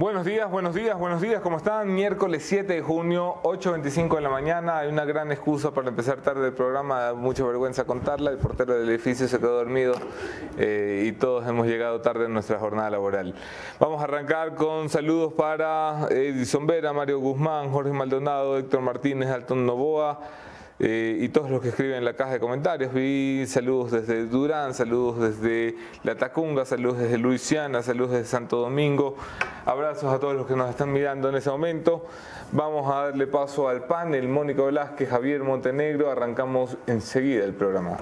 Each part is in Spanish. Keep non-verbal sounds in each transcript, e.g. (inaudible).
Buenos días, buenos días, buenos días, ¿cómo están? Miércoles 7 de junio, 8.25 de la mañana. Hay una gran excusa para empezar tarde el programa, da mucha vergüenza contarla. El portero del edificio se quedó dormido eh, y todos hemos llegado tarde en nuestra jornada laboral. Vamos a arrancar con saludos para Edison Vera, Mario Guzmán, Jorge Maldonado, Héctor Martínez, Alton Novoa. Eh, y todos los que escriben en la caja de comentarios. Vi saludos desde Durán, saludos desde La Tacunga, saludos desde Luisiana, saludos desde Santo Domingo. Abrazos a todos los que nos están mirando en ese momento. Vamos a darle paso al panel. Mónica Velázquez, Javier Montenegro. Arrancamos enseguida el programa.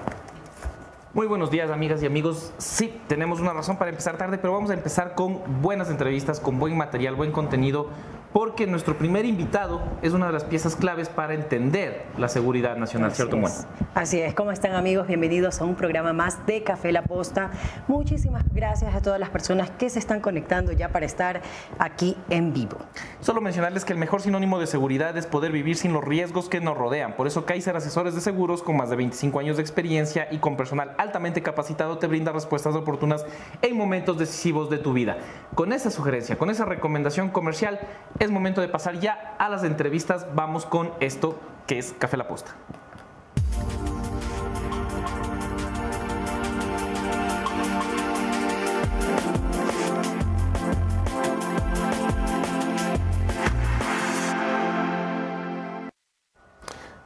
Muy buenos días, amigas y amigos. Sí, tenemos una razón para empezar tarde, pero vamos a empezar con buenas entrevistas, con buen material, buen contenido porque nuestro primer invitado es una de las piezas claves para entender la seguridad nacional, ¿cierto, Bueno? Así es, ¿cómo están amigos? Bienvenidos a un programa más de Café La Posta. Muchísimas gracias a todas las personas que se están conectando ya para estar aquí en vivo. Solo mencionarles que el mejor sinónimo de seguridad es poder vivir sin los riesgos que nos rodean. Por eso Kaiser Asesores de Seguros, con más de 25 años de experiencia y con personal altamente capacitado, te brinda respuestas oportunas en momentos decisivos de tu vida. Con esa sugerencia, con esa recomendación comercial, es momento de pasar ya a las entrevistas. Vamos con esto que es Café La Posta.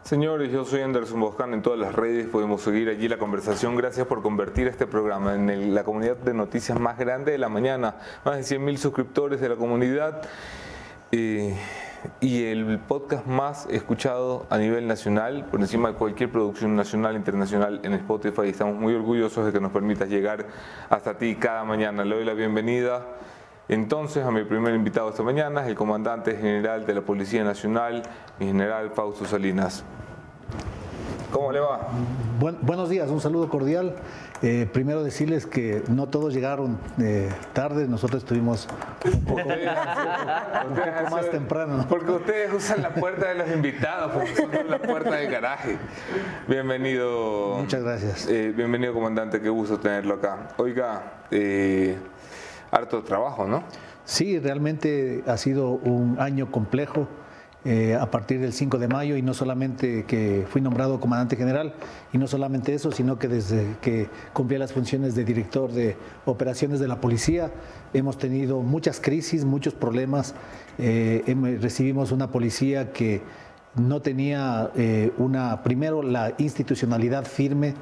Señores, yo soy Anderson Boscan en todas las redes, podemos seguir allí la conversación. Gracias por convertir este programa en la comunidad de noticias más grande de la mañana. Más de 100 mil suscriptores de la comunidad eh, y el podcast más escuchado a nivel nacional, por encima de cualquier producción nacional internacional en Spotify. Estamos muy orgullosos de que nos permitas llegar hasta ti cada mañana. Le doy la bienvenida entonces a mi primer invitado esta mañana, el comandante general de la Policía Nacional, mi general Fausto Salinas. ¿Cómo le va? buenos días, un saludo cordial. Eh, primero decirles que no todos llegaron eh, tarde, nosotros estuvimos un poco, (laughs) más temprano. Porque ustedes usan la puerta de los invitados, porque son la puerta del garaje. Bienvenido. Muchas gracias. Eh, bienvenido, comandante, qué gusto tenerlo acá. Oiga, harto trabajo, ¿no? Sí, realmente ha sido un año complejo. Eh, a partir del 5 de mayo y no solamente que fui nombrado comandante general y no solamente eso, sino que desde que cumplí las funciones de director de operaciones de la policía hemos tenido muchas crisis, muchos problemas. Eh, recibimos una policía que no tenía eh, una, primero la institucionalidad firme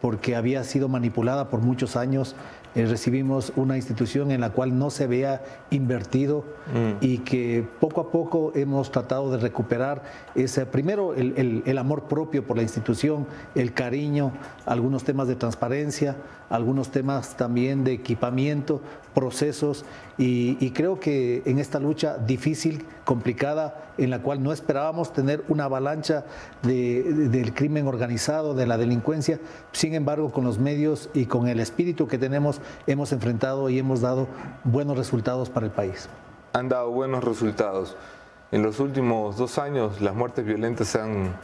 porque había sido manipulada por muchos años eh, recibimos una institución en la cual no se había invertido mm. y que poco a poco hemos tratado de recuperar ese, primero el, el, amor propio por la institución, el cariño, algunos temas de transparencia, algunos temas también de equipamiento, procesos y, creo que en esta lucha difícil, complicada, en la cual no esperábamos tener una avalancha del crimen organizado, de la delincuencia, sin embargo con los medios y con el espíritu que tenemos hemos enfrentado y hemos dado buenos resultados para el país. Han dado buenos resultados. En los últimos dos años las muertes violentas se han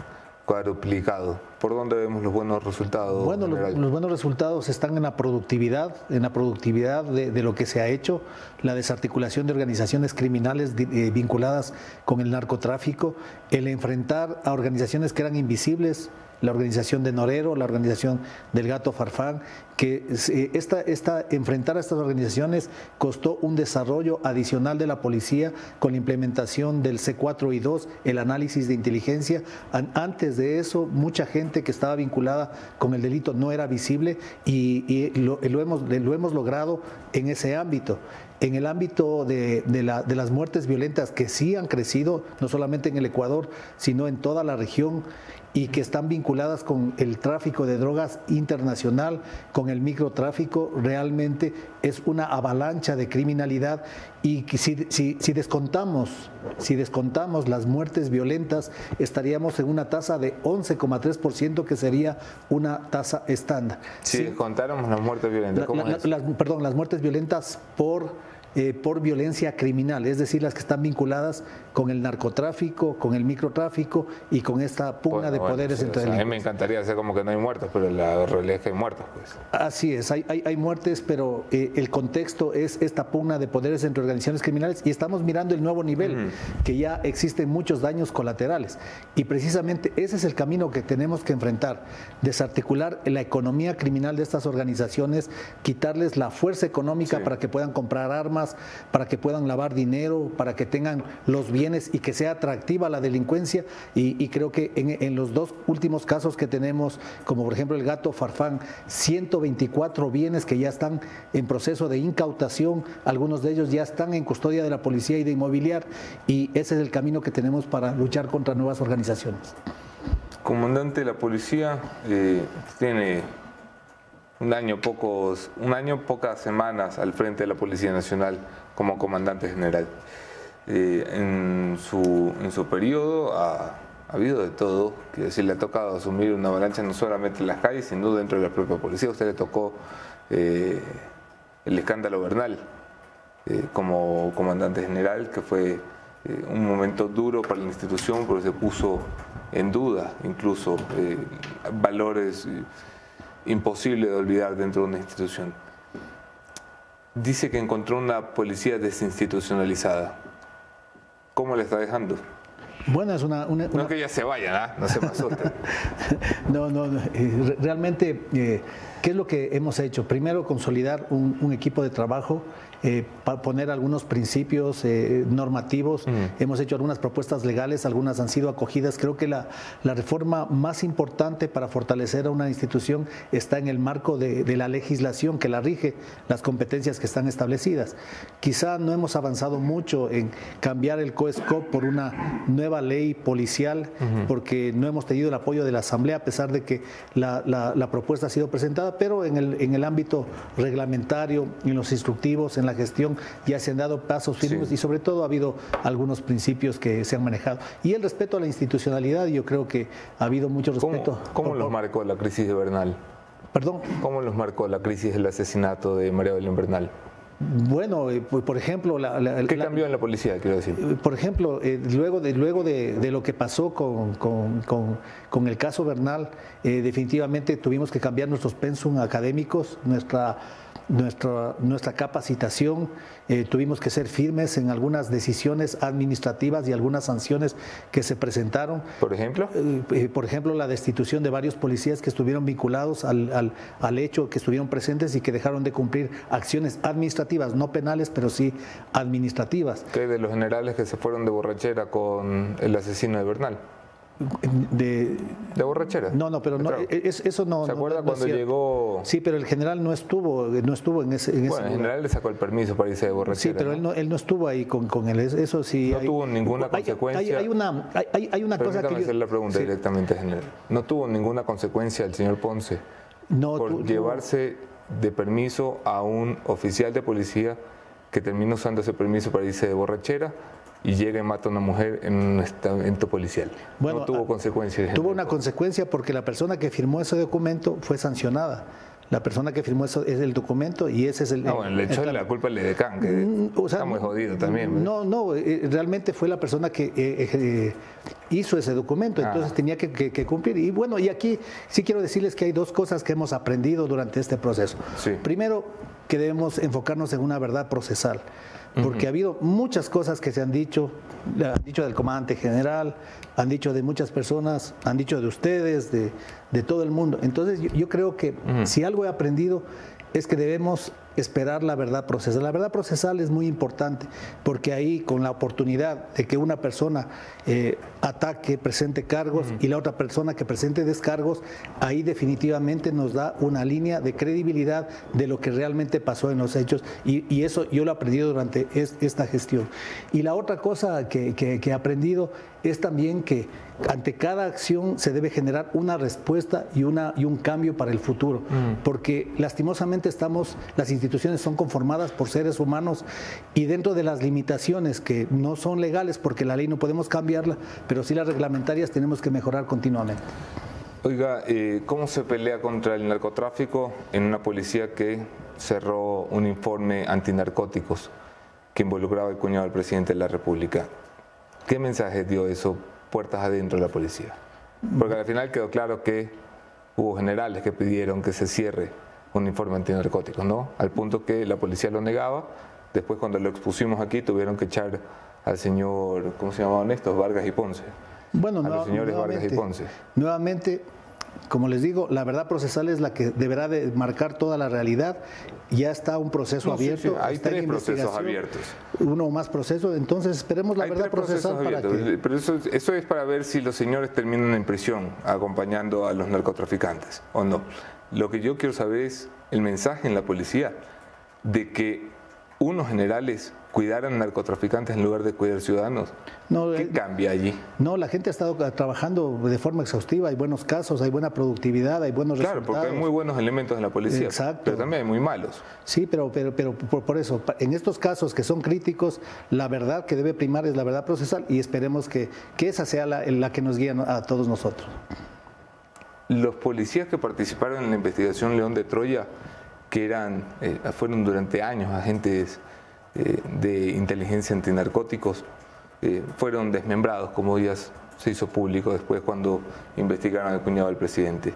cuadruplicado. ¿Por dónde vemos los buenos resultados? Bueno, los, buenos resultados están en la productividad, en la productividad de, lo que se ha hecho, la desarticulación de organizaciones criminales eh, vinculadas con el narcotráfico, el enfrentar a organizaciones que eran invisibles, la organización de Norero, la organización del Gato Farfán, que esta, esta, enfrentar a estas organizaciones costó un desarrollo adicional de la policía con la implementación del C4 y 2, el análisis de inteligencia. Antes de eso, mucha gente que estaba vinculada con el delito no era visible y, lo, hemos, lo hemos logrado en ese ámbito en el ámbito de, de, las muertes violentas que sí han crecido, no solamente en el Ecuador, sino en toda la región, y que están vinculadas con el tráfico de drogas internacional, con el microtráfico, realmente es una avalancha de criminalidad y si, si, descontamos, si descontamos las muertes violentas, estaríamos en una tasa de 11,3% que sería una tasa estándar. Si descontáramos las muertes violentas, ¿cómo es? perdón, las muertes violentas por eh, por violencia criminal, es decir, las que están vinculadas con el narcotráfico, con el microtráfico y con esta pugna de poderes entre A mí me encantaría hacer como que no hay muertos, pero la realidad es que hay muertos. Pues. Así es, hay, hay, muertes, pero eh, el contexto es esta pugna de poderes entre organizaciones criminales y estamos mirando el nuevo nivel, que ya existen muchos daños colaterales. Y precisamente ese es el camino que tenemos que enfrentar, desarticular la economía criminal de estas organizaciones, quitarles la fuerza económica para que puedan comprar armas, para que puedan lavar dinero, para que tengan los bienes y que sea atractiva la delincuencia. Y, creo que en, los dos últimos casos que tenemos, como por ejemplo el gato Farfán, 124 bienes que ya están en proceso de incautación, algunos de ellos ya están en custodia de la policía y de inmobiliar, y ese es el camino que tenemos para luchar contra nuevas organizaciones. Comandante, la policía eh, tiene un año, pocos, un año, pocas semanas al frente de la Policía Nacional como comandante general. Eh, en, su, en su periodo ha, habido de todo, decir, le ha tocado asumir una avalancha no solamente en las calles, sino dentro de la propia policía. Usted le tocó eh, el escándalo Bernal eh, como comandante general, que fue un momento duro para la institución porque se puso en duda incluso valores imposibles de olvidar dentro de una institución. Dice que encontró una policía desinstitucionalizada. ¿Cómo le está dejando? Bueno, es una... No que ya se vaya, ¿ah? no se pasó. (laughs) no, no, eh, realmente, eh, ¿qué es lo que hemos hecho? Primero, consolidar un equipo de trabajo eh, poner algunos principios eh, normativos. Hemos hecho algunas propuestas legales, algunas han sido acogidas. Creo que la, la, reforma más importante para fortalecer a una institución está en el marco de, la legislación que la rige, las competencias que están establecidas. Quizá no hemos avanzado mucho en cambiar el COESCOP por una nueva ley policial, porque no hemos tenido el apoyo de la Asamblea, a pesar de que la, la, propuesta ha sido presentada, pero en el, en el ámbito reglamentario, en los instructivos, en la gestión ya se han dado pasos firmes y sobre todo ha habido algunos principios que se han manejado. Y el respeto a la institucionalidad, yo creo que ha habido mucho respeto. ¿Cómo, los marcó la crisis de Bernal? Perdón. ¿Cómo los marcó la crisis del asesinato de María Belén Bernal? Bueno, eh, por ejemplo... La, ¿Qué cambió en la policía, quiero decir? Eh, por ejemplo, eh, luego, de, luego de, lo que pasó con, con, el caso Bernal, definitivamente tuvimos que cambiar nuestros pensum académicos, nuestra nuestra, nuestra capacitación, eh, tuvimos que ser firmes en algunas decisiones administrativas y algunas sanciones que se presentaron. ¿Por ejemplo? Eh, eh, por ejemplo, la destitución de varios policías que estuvieron vinculados al, al, al, hecho, que estuvieron presentes y que dejaron de cumplir acciones administrativas, no penales, pero sí administrativas. ¿Qué de los generales que se fueron de borrachera con el asesino de Bernal? De, de borrachera. No, no, pero no, eso no. ¿Se acuerda cuando llegó? Sí, pero el general no estuvo, no estuvo en ese. En bueno, el general le sacó el permiso para irse de borrachera. Sí, pero Él, no, él no estuvo ahí con, con él. Eso sí. No tuvo ninguna consecuencia. Hay, una, hay, hay una cosa que. Yo, hacer la pregunta directamente, general. No tuvo ninguna consecuencia el señor Ponce no, por llevarse de permiso a un oficial de policía que terminó usando ese permiso para irse de borrachera y llega y mata a una mujer en un evento policial. Bueno, no tuvo ah, consecuencias. Tuvo una consecuencia porque la persona que firmó ese documento fue sancionada. La persona que firmó eso es el documento y ese es el. No, bueno, le echó la culpa al Edecán, que mm, está muy jodido también. No, no, eh, realmente fue la persona que eh, eh, hizo ese documento, entonces ah. tenía que, cumplir. Y bueno, y aquí sí quiero decirles que hay dos cosas que hemos aprendido durante este proceso. Primero, que debemos enfocarnos en una verdad procesal porque ha habido muchas cosas que se han dicho, han dicho del comandante general, han dicho de muchas personas, han dicho de ustedes, de, todo el mundo. Entonces yo, creo que si algo he aprendido es que debemos esperar la verdad procesal. La verdad procesal es muy importante porque ahí con la oportunidad de que una persona eh, ataque, presente cargos y la otra persona que presente descargos, ahí definitivamente nos da una línea de credibilidad de lo que realmente pasó en los hechos y, eso yo lo he aprendido durante esta gestión. Y la otra cosa que, que he aprendido es también que ante cada acción se debe generar una respuesta y, una, y un cambio para el futuro, mm. porque lastimosamente estamos, las instituciones son conformadas por seres humanos y dentro de las limitaciones que no son legales, porque la ley no podemos cambiarla, pero sí las reglamentarias tenemos que mejorar continuamente. Oiga, eh, ¿cómo se pelea contra el narcotráfico en una policía que cerró un informe antinarcóticos? que involucraba el cuñado del presidente de la República. ¿Qué mensaje dio eso puertas adentro de la policía? Porque al final quedó claro que hubo generales que pidieron que se cierre un informe antinarcótico, ¿no? Al punto que la policía lo negaba. Después, cuando lo expusimos aquí, tuvieron que echar al señor, ¿cómo se llamaban estos? Vargas y Ponce. Bueno, a los señores Vargas y Ponce. Nuevamente, como les digo, la verdad procesal es la que deberá de marcar toda la realidad. Ya está un proceso abierto. Hay tres procesos abiertos. Uno o más procesos, entonces esperemos la verdad procesal para que... Pero eso, eso es para ver si los señores terminan en prisión acompañando a los narcotraficantes o no. Lo que yo quiero saber es el mensaje en la policía de que unos generales cuidaran narcotraficantes en lugar de cuidar ciudadanos. No, ¿Qué eh, cambia allí? No, la gente ha estado trabajando de forma exhaustiva, hay buenos casos, hay buena productividad, hay buenos resultados. Claro, porque hay muy buenos elementos en la policía, Exacto. pero también hay muy malos. Sí, pero, pero, pero por, eso, en estos casos que son críticos, la verdad que debe primar es la verdad procesal y esperemos que, que esa sea la, la que nos guíe a todos nosotros. Los policías que participaron en la investigación León de Troya, que eran, eh, fueron durante años agentes eh, de inteligencia antinarcóticos, eh, fueron desmembrados, como ya se hizo público después cuando investigaron al cuñado del presidente.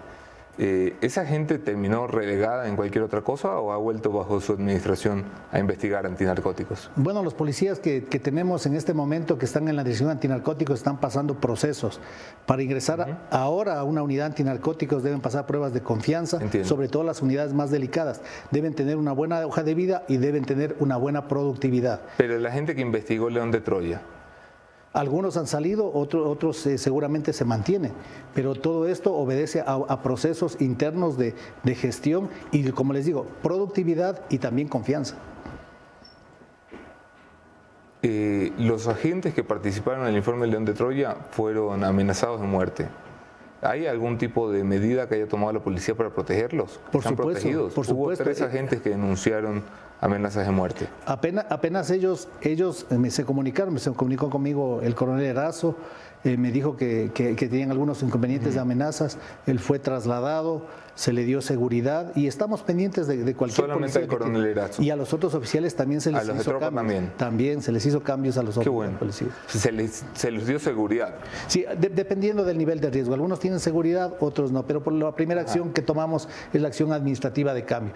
Eh, ¿Esa gente terminó relegada en cualquier otra cosa o ha vuelto bajo su administración a investigar antinarcóticos? Bueno, los policías que, tenemos en este momento que están en la dirección antinarcóticos están pasando procesos. Para ingresar ahora a una unidad antinarcóticos deben pasar pruebas de confianza, sobre todo las unidades más delicadas. Deben tener una buena hoja de vida y deben tener una buena productividad. Pero la gente que investigó León de Troya, algunos han salido, otros, otros eh, seguramente se mantienen, pero todo esto obedece a, procesos internos de, gestión y, como les digo, productividad y también confianza. Eh, los agentes que participaron en el informe León de Troya fueron amenazados de muerte. ¿Hay algún tipo de medida que haya tomado la policía para protegerlos? Por supuesto, protegidos? Por supuesto. Hubo tres agentes que denunciaron amenazas de muerte. Apenas, apenas ellos, ellos me se comunicaron, se comunicó conmigo el coronel Erazo, eh, me dijo que, tenían algunos inconvenientes de amenazas, él fue trasladado, se le dio seguridad y estamos pendientes de, de cualquier Solamente al coronel Erazo. Y a los otros oficiales también se les hizo cambios. También. también. se les hizo cambios a los otros bueno. policías. Se les, se les dio seguridad. Sí, dependiendo del nivel de riesgo. Algunos tienen seguridad, otros no, pero por la primera acción que tomamos es la acción administrativa de cambio.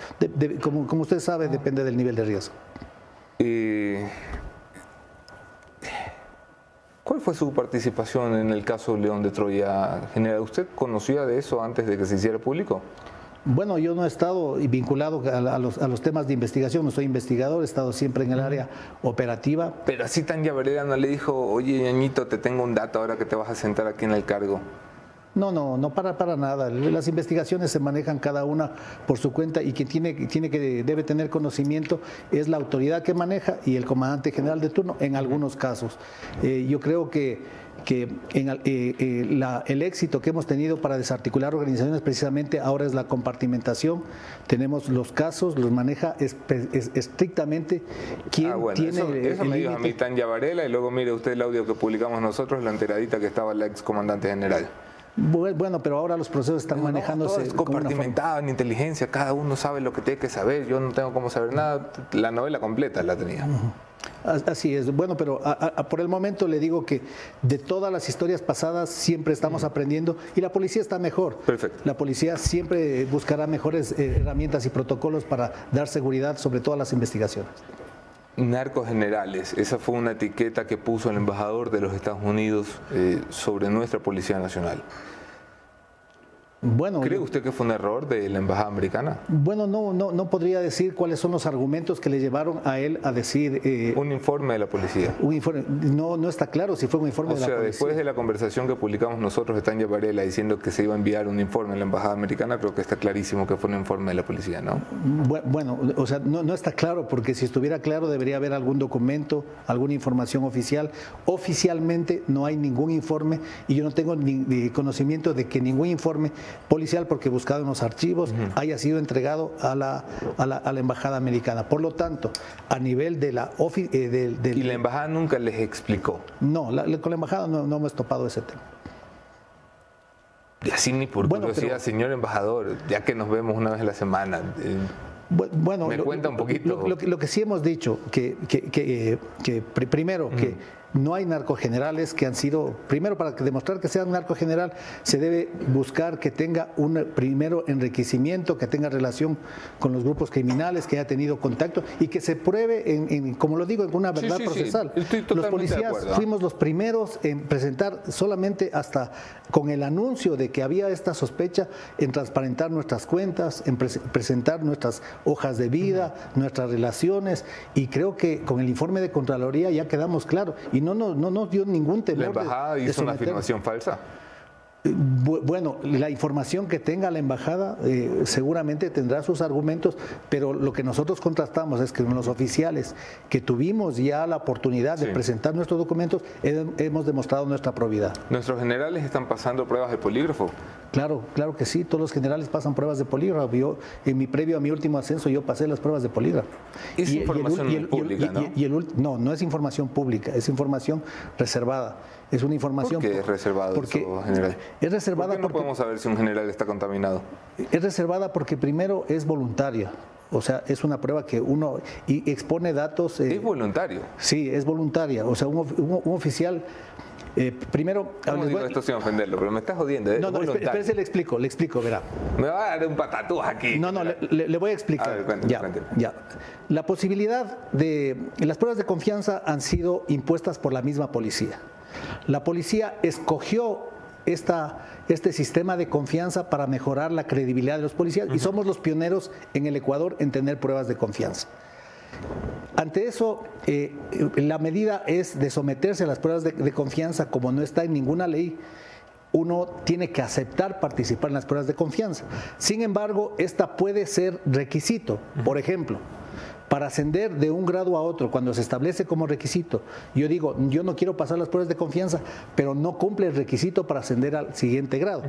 como, como usted sabe, depende del nivel de riesgo. Eh, ¿Cuál fue su participación en el caso León de Troya, general? ¿Usted conocía de eso antes de que se hiciera público? Bueno, yo no he estado vinculado a, los, temas de investigación, no soy investigador, he estado siempre en el área operativa. Pero así tan llaverera no le dijo, oye, ñañito, te tengo un dato ahora que te vas a sentar aquí en el cargo. No, no, no para, para nada. Las investigaciones se manejan cada una por su cuenta y quien tiene, tiene que debe tener conocimiento es la autoridad que maneja y el comandante general de turno en algunos casos. Eh, yo creo que que en, eh, eh, el éxito que hemos tenido para desarticular organizaciones precisamente ahora es la compartimentación. Tenemos los casos, los maneja estrictamente quién ah, tiene eso, eso me dijo a mí Varela y luego mire usted el audio que publicamos nosotros, la enteradita que estaba la ex comandante general. Bueno, pero ahora los procesos están manejándose. es compartimentado en inteligencia, cada uno sabe lo que tiene que saber, yo no tengo cómo saber nada. La novela completa la tenía. Así es. Bueno, pero por el momento le digo que de todas las historias pasadas siempre estamos aprendiendo y la policía está mejor. Perfecto. La policía siempre buscará mejores eh, herramientas y protocolos para dar seguridad sobre todas las investigaciones. Narcos generales, esa fue una etiqueta que puso el embajador de los Estados Unidos eh, sobre nuestra Policía Nacional. Bueno, ¿Cree usted que fue un error de la embajada americana? Bueno, no, no, no podría decir cuáles son los argumentos que le llevaron a él a decir. Eh, un informe de la policía. Un informe, no, no está claro si fue un informe de la policía. O sea, después de la conversación que publicamos nosotros, Están Varela diciendo que se iba a enviar un informe a la embajada americana, creo que está clarísimo que fue un informe de la policía, ¿no? Bueno, o sea, no, no está claro, porque si estuviera claro debería haber algún documento, alguna información oficial. Oficialmente no hay ningún informe y yo no tengo ni conocimiento de que ningún informe policial, porque buscado en los archivos, haya sido entregado a la, a la, a, la, embajada americana. Por lo tanto, a nivel de la... Eh, ¿Y la embajada nunca les explicó? No, con la embajada no, no hemos topado ese tema. Y así ni por bueno, curiosidad, señor embajador, ya que nos vemos una vez a la semana, eh, Bueno, me lo, cuenta un poquito. Lo, lo, que sí hemos dicho, que, que, que, que primero, que no hay narcogenerales que han sido, primero para demostrar que sea un narcogeneral, se debe buscar que tenga un primero enriquecimiento, que tenga relación con los grupos criminales, que haya tenido contacto y que se pruebe, en, como lo digo, en una verdad sí, sí, procesal. Sí. los policías fuimos los primeros en presentar solamente hasta con el anuncio de que había esta sospecha en transparentar nuestras cuentas, en pre presentar nuestras hojas de vida, uh -huh. nuestras relaciones y creo que con el informe de Contraloría ya quedamos claros y no nos no, no dio ningún temor. ¿La embajada de, de hizo una afirmación falsa? Bueno, la información que tenga la embajada eh, seguramente tendrá sus argumentos, pero lo que nosotros contrastamos es que con los oficiales que tuvimos ya la oportunidad de sí. presentar nuestros documentos, he, hemos demostrado nuestra probidad. ¿Nuestros generales están pasando pruebas de polígrafo? Claro, claro que sí, todos los generales pasan pruebas de polígrafo. Yo, en mi previo a mi último ascenso, yo pasé las pruebas de polígrafo. Es y, información y el, pública, ¿no? Y el, no, no es información pública, es información reservada. Es una información. ¿Por qué es reservado porque general? Es reservada ¿Por qué no porque, podemos saber si un general está contaminado? Es reservada porque primero es voluntaria. O sea, es una prueba que uno y expone datos. Eh, es voluntario. Sí, es voluntaria. O sea, un, un, un oficial. Eh, primero, ¿Cómo digo esto sin ofenderlo? Pero me estás jodiendo. ¿eh? No, no, espérese, le explico, le explico, verá. Me va a dar un patatús aquí. No, no, le, le, voy a explicar. A ver, cuéntame, ya, cuéntame. ya. La posibilidad de. Las pruebas de confianza han sido impuestas por la misma policía. La policía escogió esta, este sistema de confianza para mejorar la credibilidad de los policías uh -huh. y somos los pioneros en el Ecuador en tener pruebas de confianza. Ante eso, eh, la medida es de someterse a las pruebas de, de confianza como no está en ninguna ley uno tiene que aceptar participar en las pruebas de confianza. Sin embargo, esta puede ser requisito. Por ejemplo, para ascender de un grado a otro, cuando se establece como requisito, yo digo, yo no quiero pasar las pruebas de confianza, pero no cumple el requisito para ascender al siguiente grado.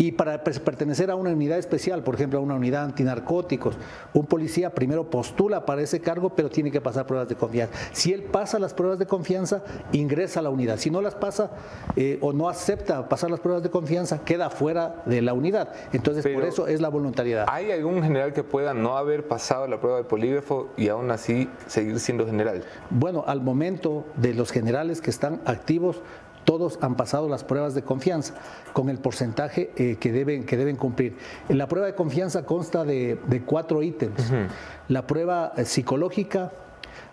Y para pertenecer a una unidad especial, por ejemplo, a una unidad antinarcóticos, un policía primero postula para ese cargo, pero tiene que pasar pruebas de confianza. Si él pasa las pruebas de confianza, ingresa a la unidad. Si no las pasa eh, o no acepta pasar las pruebas de confianza, queda fuera de la unidad. Entonces, pero por eso es la voluntariedad. ¿Hay algún general que pueda no haber pasado la prueba de polígrafo y aún así seguir siendo general? Bueno, al momento de los generales que están activos, todos han pasado las pruebas de confianza con el porcentaje eh, que, deben, que deben cumplir. La prueba de confianza consta de, de cuatro ítems. Uh -huh. La prueba psicológica,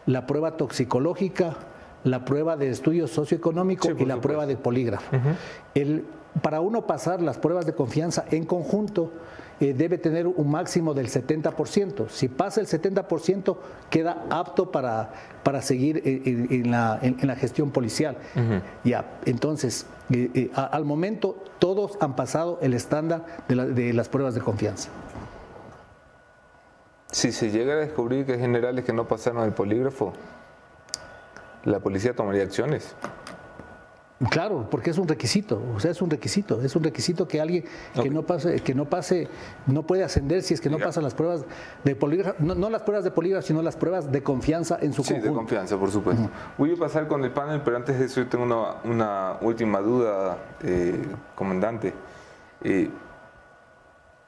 la prueba toxicológica, la prueba de estudio socioeconómico sí, y la supuesto. prueba de polígrafo. Uh -huh. el, para uno pasar las pruebas de confianza en conjunto, eh, debe tener un máximo del 70%. Si pasa el 70%, queda apto para, para seguir en, en, la, en, en, la, gestión policial. Uh -huh. Ya, entonces, eh, eh, a, al momento todos han pasado el estándar de, la, de, las pruebas de confianza. Si se llega a descubrir que hay generales que no pasaron el polígrafo, ¿la policía tomaría acciones? Claro, porque es un requisito, o sea, es un requisito, es un requisito que alguien que no pase, que no pase, no puede ascender si es que no pasa las pruebas de polígrafo, no, no, las pruebas de polígrafo, sino las pruebas de confianza en su sí, conjunto. de confianza, por supuesto. Uh -huh. Voy a pasar con el panel, pero antes de eso yo tengo una, una última duda, eh, comandante. Eh,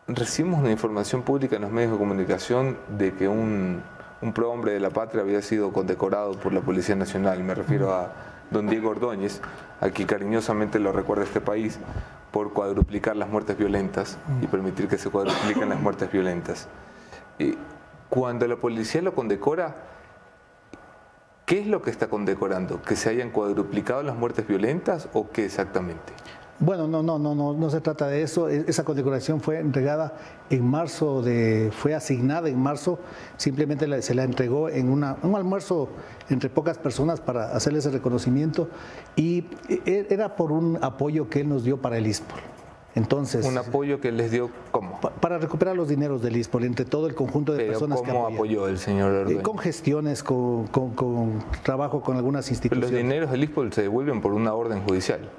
recibimos una información pública en los medios de comunicación de que un, un prohombre de la patria había sido condecorado por la Policía Nacional, me refiero a don Diego Ordóñez, a quien cariñosamente lo recuerda este país, por cuadruplicar las muertes violentas y permitir que se cuadrupliquen las muertes violentas. Y cuando la policía lo condecora, ¿qué es lo que está condecorando? ¿Que se hayan cuadruplicado las muertes violentas o qué exactamente? Bueno, no, no, no, no, no se trata de eso. Esa condecoración fue entregada en marzo, fue asignada en marzo, simplemente se la entregó en un almuerzo entre pocas personas para hacerle ese reconocimiento y e, era por un apoyo que él nos dio para el ISPOL. Entonces, un apoyo que les dio cómo pa para recuperar los dineros del ISPOL entre todo el conjunto de Pero personas ¿cómo que apoyó el señor? Eh, con gestiones con, con, con, trabajo con algunas instituciones Pero los dineros del ISPOL se devuelven por una orden judicial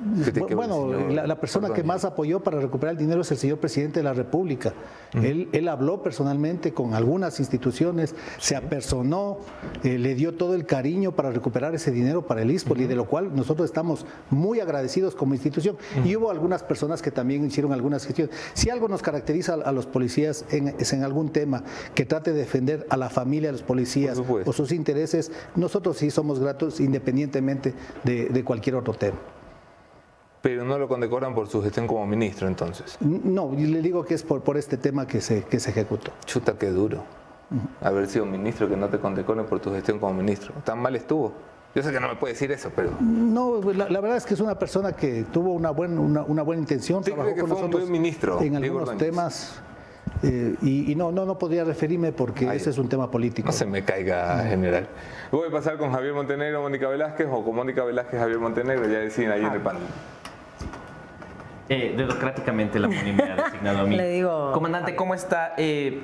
bueno la, la, persona que más apoyó para recuperar el dinero es el señor presidente de la república uh -huh. él, él, habló personalmente con algunas instituciones se apersonó eh, le dio todo el cariño para recuperar ese dinero para el ISPOL uh -huh. y de lo cual nosotros estamos muy agradecidos como institución uh -huh. y hubo algunas personas que también también hicieron algunas gestiones. Si algo nos caracteriza a, los policías es en algún tema que trate de defender a la familia de los policías o sus intereses, nosotros sí somos gratos independientemente de, cualquier otro tema. Pero no lo condecoran por su gestión como ministro, entonces. No, le digo que es por, por este tema que se, que se ejecutó. Chuta, qué duro. Haber sido ministro que no te condecoren por tu gestión como ministro. ¿Tan mal estuvo? Yo sé que no me puede decir eso, pero... No, pues, la, verdad es que es una persona que tuvo una, buena una, buena intención, trabajó con nosotros ministro, en algunos temas eh, y, no, no, no podría referirme porque ese es un tema político. No se me caiga, general. Voy a pasar con Javier Montenegro, Mónica Velázquez, o con Mónica Velázquez, Javier Montenegro, ya deciden ahí en el panel. Eh, democráticamente la Moni me ha designado a mí. (laughs) Le digo, Comandante, ¿cómo está? Eh,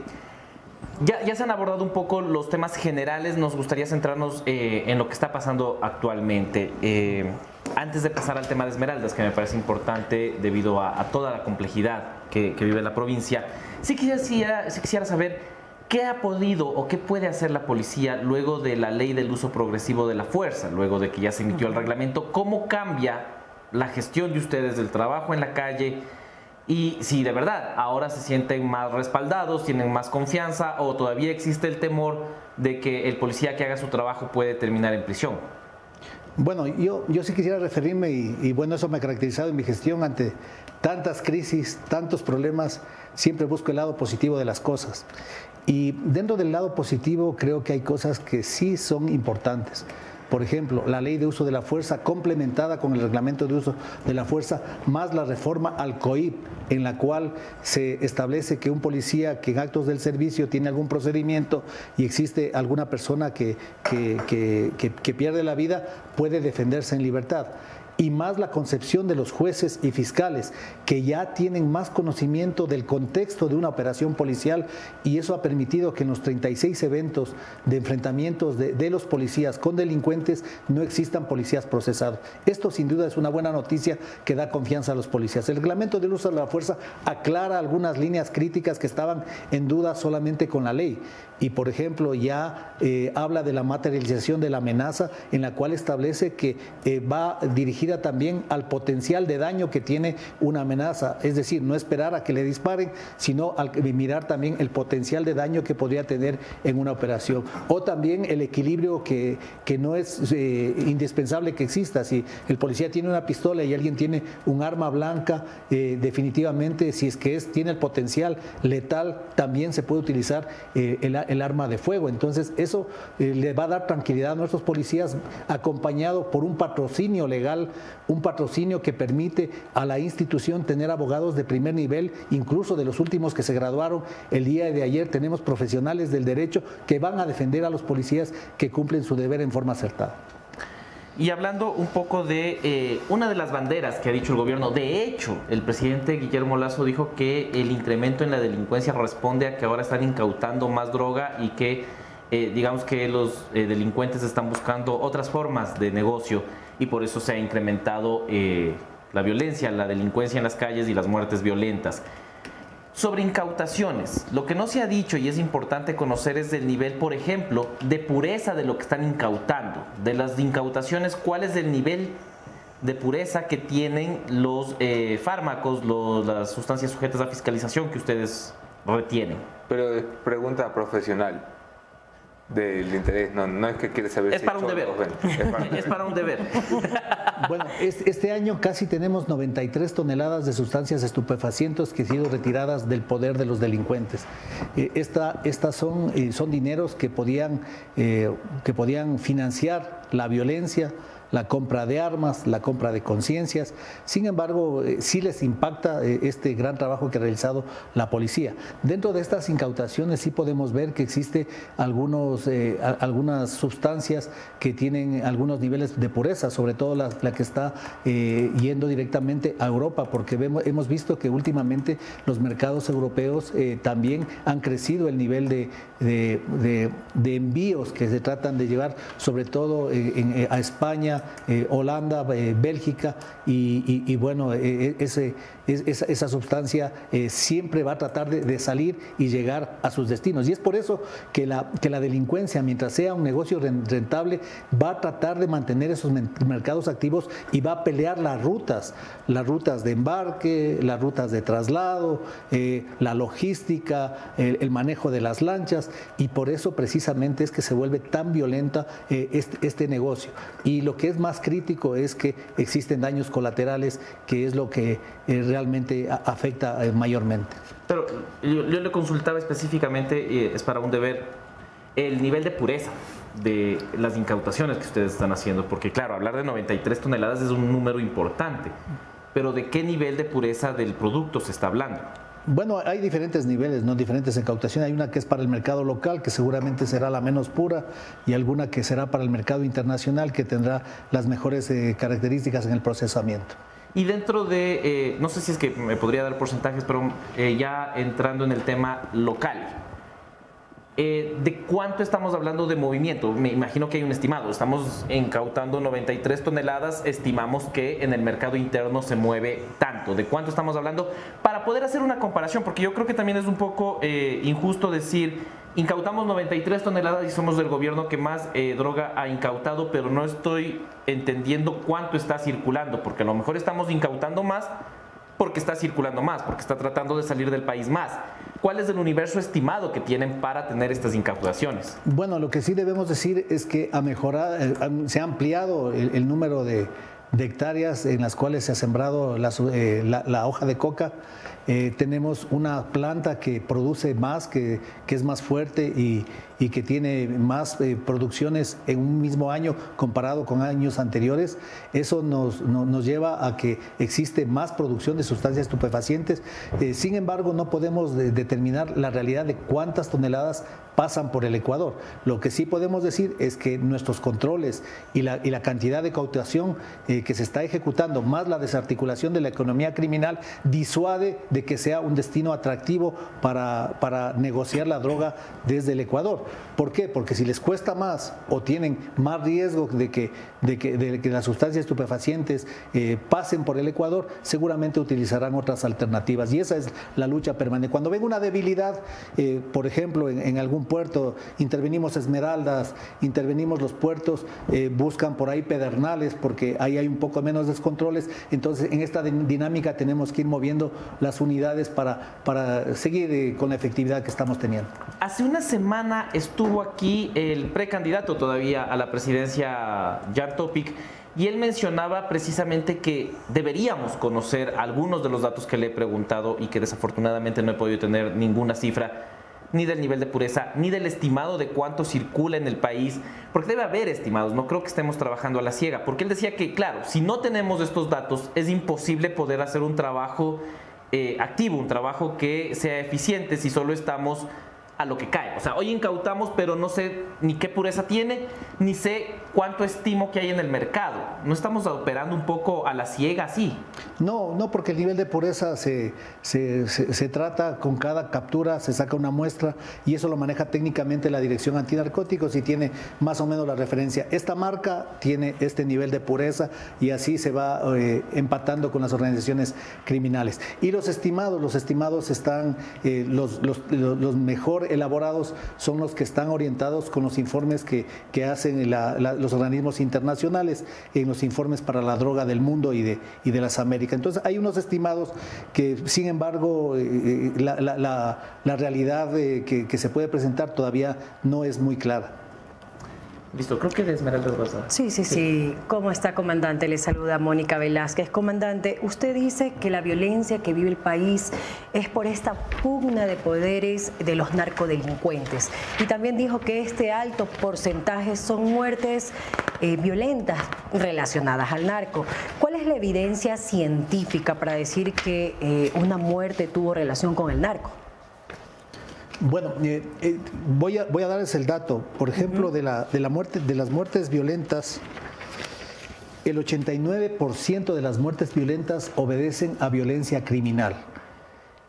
ya, se han abordado un poco los temas generales, nos gustaría centrarnos eh, en lo que está pasando actualmente. Eh, antes de pasar al tema de Esmeraldas, que me parece importante debido a, toda la complejidad que, vive la provincia, sí quisiera, sí quisiera saber qué ha podido o qué puede hacer la policía luego de la ley del uso progresivo de la fuerza, luego de que ya se emitió el reglamento, cómo cambia la gestión de ustedes del trabajo en la calle y si de verdad ahora se sienten más respaldados, tienen más confianza o todavía existe el temor de que el policía que haga su trabajo puede terminar en prisión. Bueno, yo, yo sí quisiera referirme y, bueno, eso me ha caracterizado en mi gestión ante tantas crisis, tantos problemas, siempre busco el lado positivo de las cosas. Y dentro del lado positivo creo que hay cosas que sí son importantes. Por ejemplo, la ley de uso de la fuerza complementada con el reglamento de uso de la fuerza, más la reforma al COIP, en la cual se establece que un policía que en actos del servicio tiene algún procedimiento y existe alguna persona que, que pierde la vida, puede defenderse en libertad y más la concepción de los jueces y fiscales, que ya tienen más conocimiento del contexto de una operación policial y eso ha permitido que en los 36 eventos de enfrentamientos de, los policías con delincuentes no existan policías procesados. Esto sin duda es una buena noticia que da confianza a los policías. El reglamento del uso de la fuerza aclara algunas líneas críticas que estaban en duda solamente con la ley y por ejemplo ya eh, habla de la materialización de la amenaza en la cual establece que eh, va dirigida también al potencial de daño que tiene una amenaza, es decir, no esperar a que le disparen, sino al mirar también el potencial de daño que podría tener en una operación. O también el equilibrio que, que no es eh, indispensable que exista. Si el policía tiene una pistola y alguien tiene un arma blanca, definitivamente si es que es, tiene el potencial letal, también se puede utilizar el el arma de fuego. Entonces eso eh, le va a dar tranquilidad a nuestros policías acompañado por un patrocinio legal, un patrocinio que permite a la institución tener abogados de primer nivel, incluso de los últimos que se graduaron el día de ayer, tenemos profesionales del derecho que van a defender a los policías que cumplen su deber en forma acertada. Y hablando un poco de eh, una de las banderas que ha dicho el gobierno, de hecho, el presidente Guillermo Lazo dijo que el incremento en la delincuencia responde a que ahora están incautando más droga y que eh, digamos que los eh, delincuentes están buscando otras formas de negocio y por eso se ha incrementado la violencia, la delincuencia en las calles y las muertes violentas. Sobre incautaciones, lo que no se ha dicho y es importante conocer es del nivel, por ejemplo, de pureza de lo que están incautando. De las incautaciones, ¿cuál es el nivel de pureza que tienen los eh, fármacos, las sustancias sujetas a fiscalización que ustedes retienen? Pero pregunta profesional del interés, no, no es que quiere saber es para un deber. es, para... un deber. (laughs) Bueno, este año casi tenemos 93 toneladas de sustancias estupefacientes que han sido retiradas del poder de los delincuentes. Eh, esta, estas son, eh, son dineros que podían, eh, que podían financiar la violencia, la compra de armas, la compra de conciencias. Sin embargo, eh, sí les impacta eh, este gran trabajo que ha realizado la policía. Dentro de estas incautaciones sí podemos ver que existe algunos, eh, algunas sustancias que tienen algunos niveles de pureza, sobre todo la, que está yendo directamente a Europa, porque hemos visto que últimamente los mercados europeos también han crecido el nivel de, de, envíos que se tratan de llevar, sobre todo a España, Eh, Holanda, Bélgica, y, bueno, ese, esa, sustancia siempre va a tratar de, salir y llegar a sus destinos. Y es por eso que la, que la delincuencia, mientras sea un negocio rentable, va a tratar de mantener esos mercados activos y va a pelear las rutas, las rutas de embarque, las rutas de traslado, la logística, el manejo de las lanchas, y por eso precisamente es que se vuelve tan violenta eh, este, este, negocio. Y lo que es más crítico es que existen daños colaterales, que es lo que eh, realmente afecta eh, mayormente. Pero yo, le consultaba específicamente, es para un deber, el nivel de pureza de las incautaciones que ustedes están haciendo, porque claro, hablar de 93 toneladas es un número importante, pero ¿de qué nivel de pureza del producto se está hablando? Bueno, hay diferentes niveles, ¿no? Diferentes incautaciones. Hay una que es para el mercado local, que seguramente será la menos pura, y alguna que será para el mercado internacional, que tendrá las mejores eh, características en el procesamiento. Y dentro de, eh, no sé si es que me podría dar porcentajes, pero eh, ya entrando en el tema local, eh, ¿De cuánto estamos hablando de movimiento? Me imagino que hay un estimado. Estamos incautando 93 toneladas, estimamos que en el mercado interno se mueve tanto. ¿De cuánto estamos hablando? Para poder hacer una comparación, porque yo creo que también es un poco eh, injusto decir, incautamos 93 toneladas y somos el gobierno que más eh, droga ha incautado, pero no estoy entendiendo cuánto está circulando, porque a lo mejor estamos incautando más porque está circulando más, porque está tratando de salir del país más. ¿Cuál es el universo estimado que tienen para tener estas incautaciones? Bueno, lo que sí debemos decir es que ha mejorado, eh, se ha ampliado el, número de, hectáreas en las cuales se ha sembrado la, eh, hoja de coca eh, tenemos una planta que produce más, que, es más fuerte y, que tiene más eh, producciones en un mismo año comparado con años anteriores. Eso nos, lleva a que existe más producción de sustancias estupefacientes. Eh, sin embargo, no podemos determinar la realidad de cuántas toneladas pasan por el Ecuador. Lo que sí podemos decir es que nuestros controles y la, y la cantidad de cautación que se está ejecutando, más la desarticulación de la economía criminal, disuade de que sea un destino atractivo para, para negociar la droga desde el Ecuador. ¿Por qué? Porque si les cuesta más o tienen más riesgo de que, de que, de que las sustancias estupefacientes eh, pasen por el Ecuador, seguramente utilizarán otras alternativas. Y esa es la lucha permanente. Cuando ven una debilidad, eh, por ejemplo, en, algún puerto, intervenimos Esmeraldas, intervenimos los puertos, eh, buscan por ahí pedernales porque ahí hay un poco menos descontroles. Entonces, en esta dinámica tenemos que ir moviendo las unidades para, para seguir eh, con la efectividad que estamos teniendo. Hace una semana estuvo aquí el precandidato todavía a la presidencia, Jan Topic, y él mencionaba precisamente que deberíamos conocer algunos de los datos que le he preguntado y que desafortunadamente no he podido tener ninguna cifra ni del nivel de pureza, ni del estimado de cuánto circula en el país, porque debe haber estimados, no creo que estemos trabajando a la ciega, porque él decía que, claro, si no tenemos estos datos, es imposible poder hacer un trabajo eh, activo, un trabajo que sea eficiente si solo estamos a lo que cae. O sea, hoy incautamos, pero no sé ni qué pureza tiene, ni sé cuánto estimo que hay en el mercado. ¿No estamos operando un poco a la ciega así? No, no, porque el nivel de pureza se, se, se, trata con cada captura, se saca una muestra y eso lo maneja técnicamente la Dirección Antinarcóticos y tiene más o menos la referencia. Esta marca tiene este nivel de pureza y así se va eh, empatando con las organizaciones criminales. Y los estimados, los estimados están eh, los, los, los mejor elaborados son los que están orientados con los informes que, hacen los organismos internacionales, en los informes para la droga del mundo y de, y de las Américas. Entonces hay unos estimados que, sin embargo, eh, eh, la, realidad que, que se puede presentar todavía no es muy clara. Listo, creo que de Esmeraldas Sí, sí, sí, ¿Cómo está, comandante? Le saluda Mónica Velázquez. Comandante, usted dice que la violencia que vive el país es por esta pugna de poderes de los narcodelincuentes. Y también dijo que este alto porcentaje son muertes eh, violentas relacionadas al narco. ¿Cuál es la evidencia científica para decir que eh, una muerte tuvo relación con el narco? Bueno, eh, eh, voy, a, voy a darles el dato. Por ejemplo, de, la, de, la muerte, de las muertes violentas, el 89% de las muertes violentas obedecen a violencia criminal.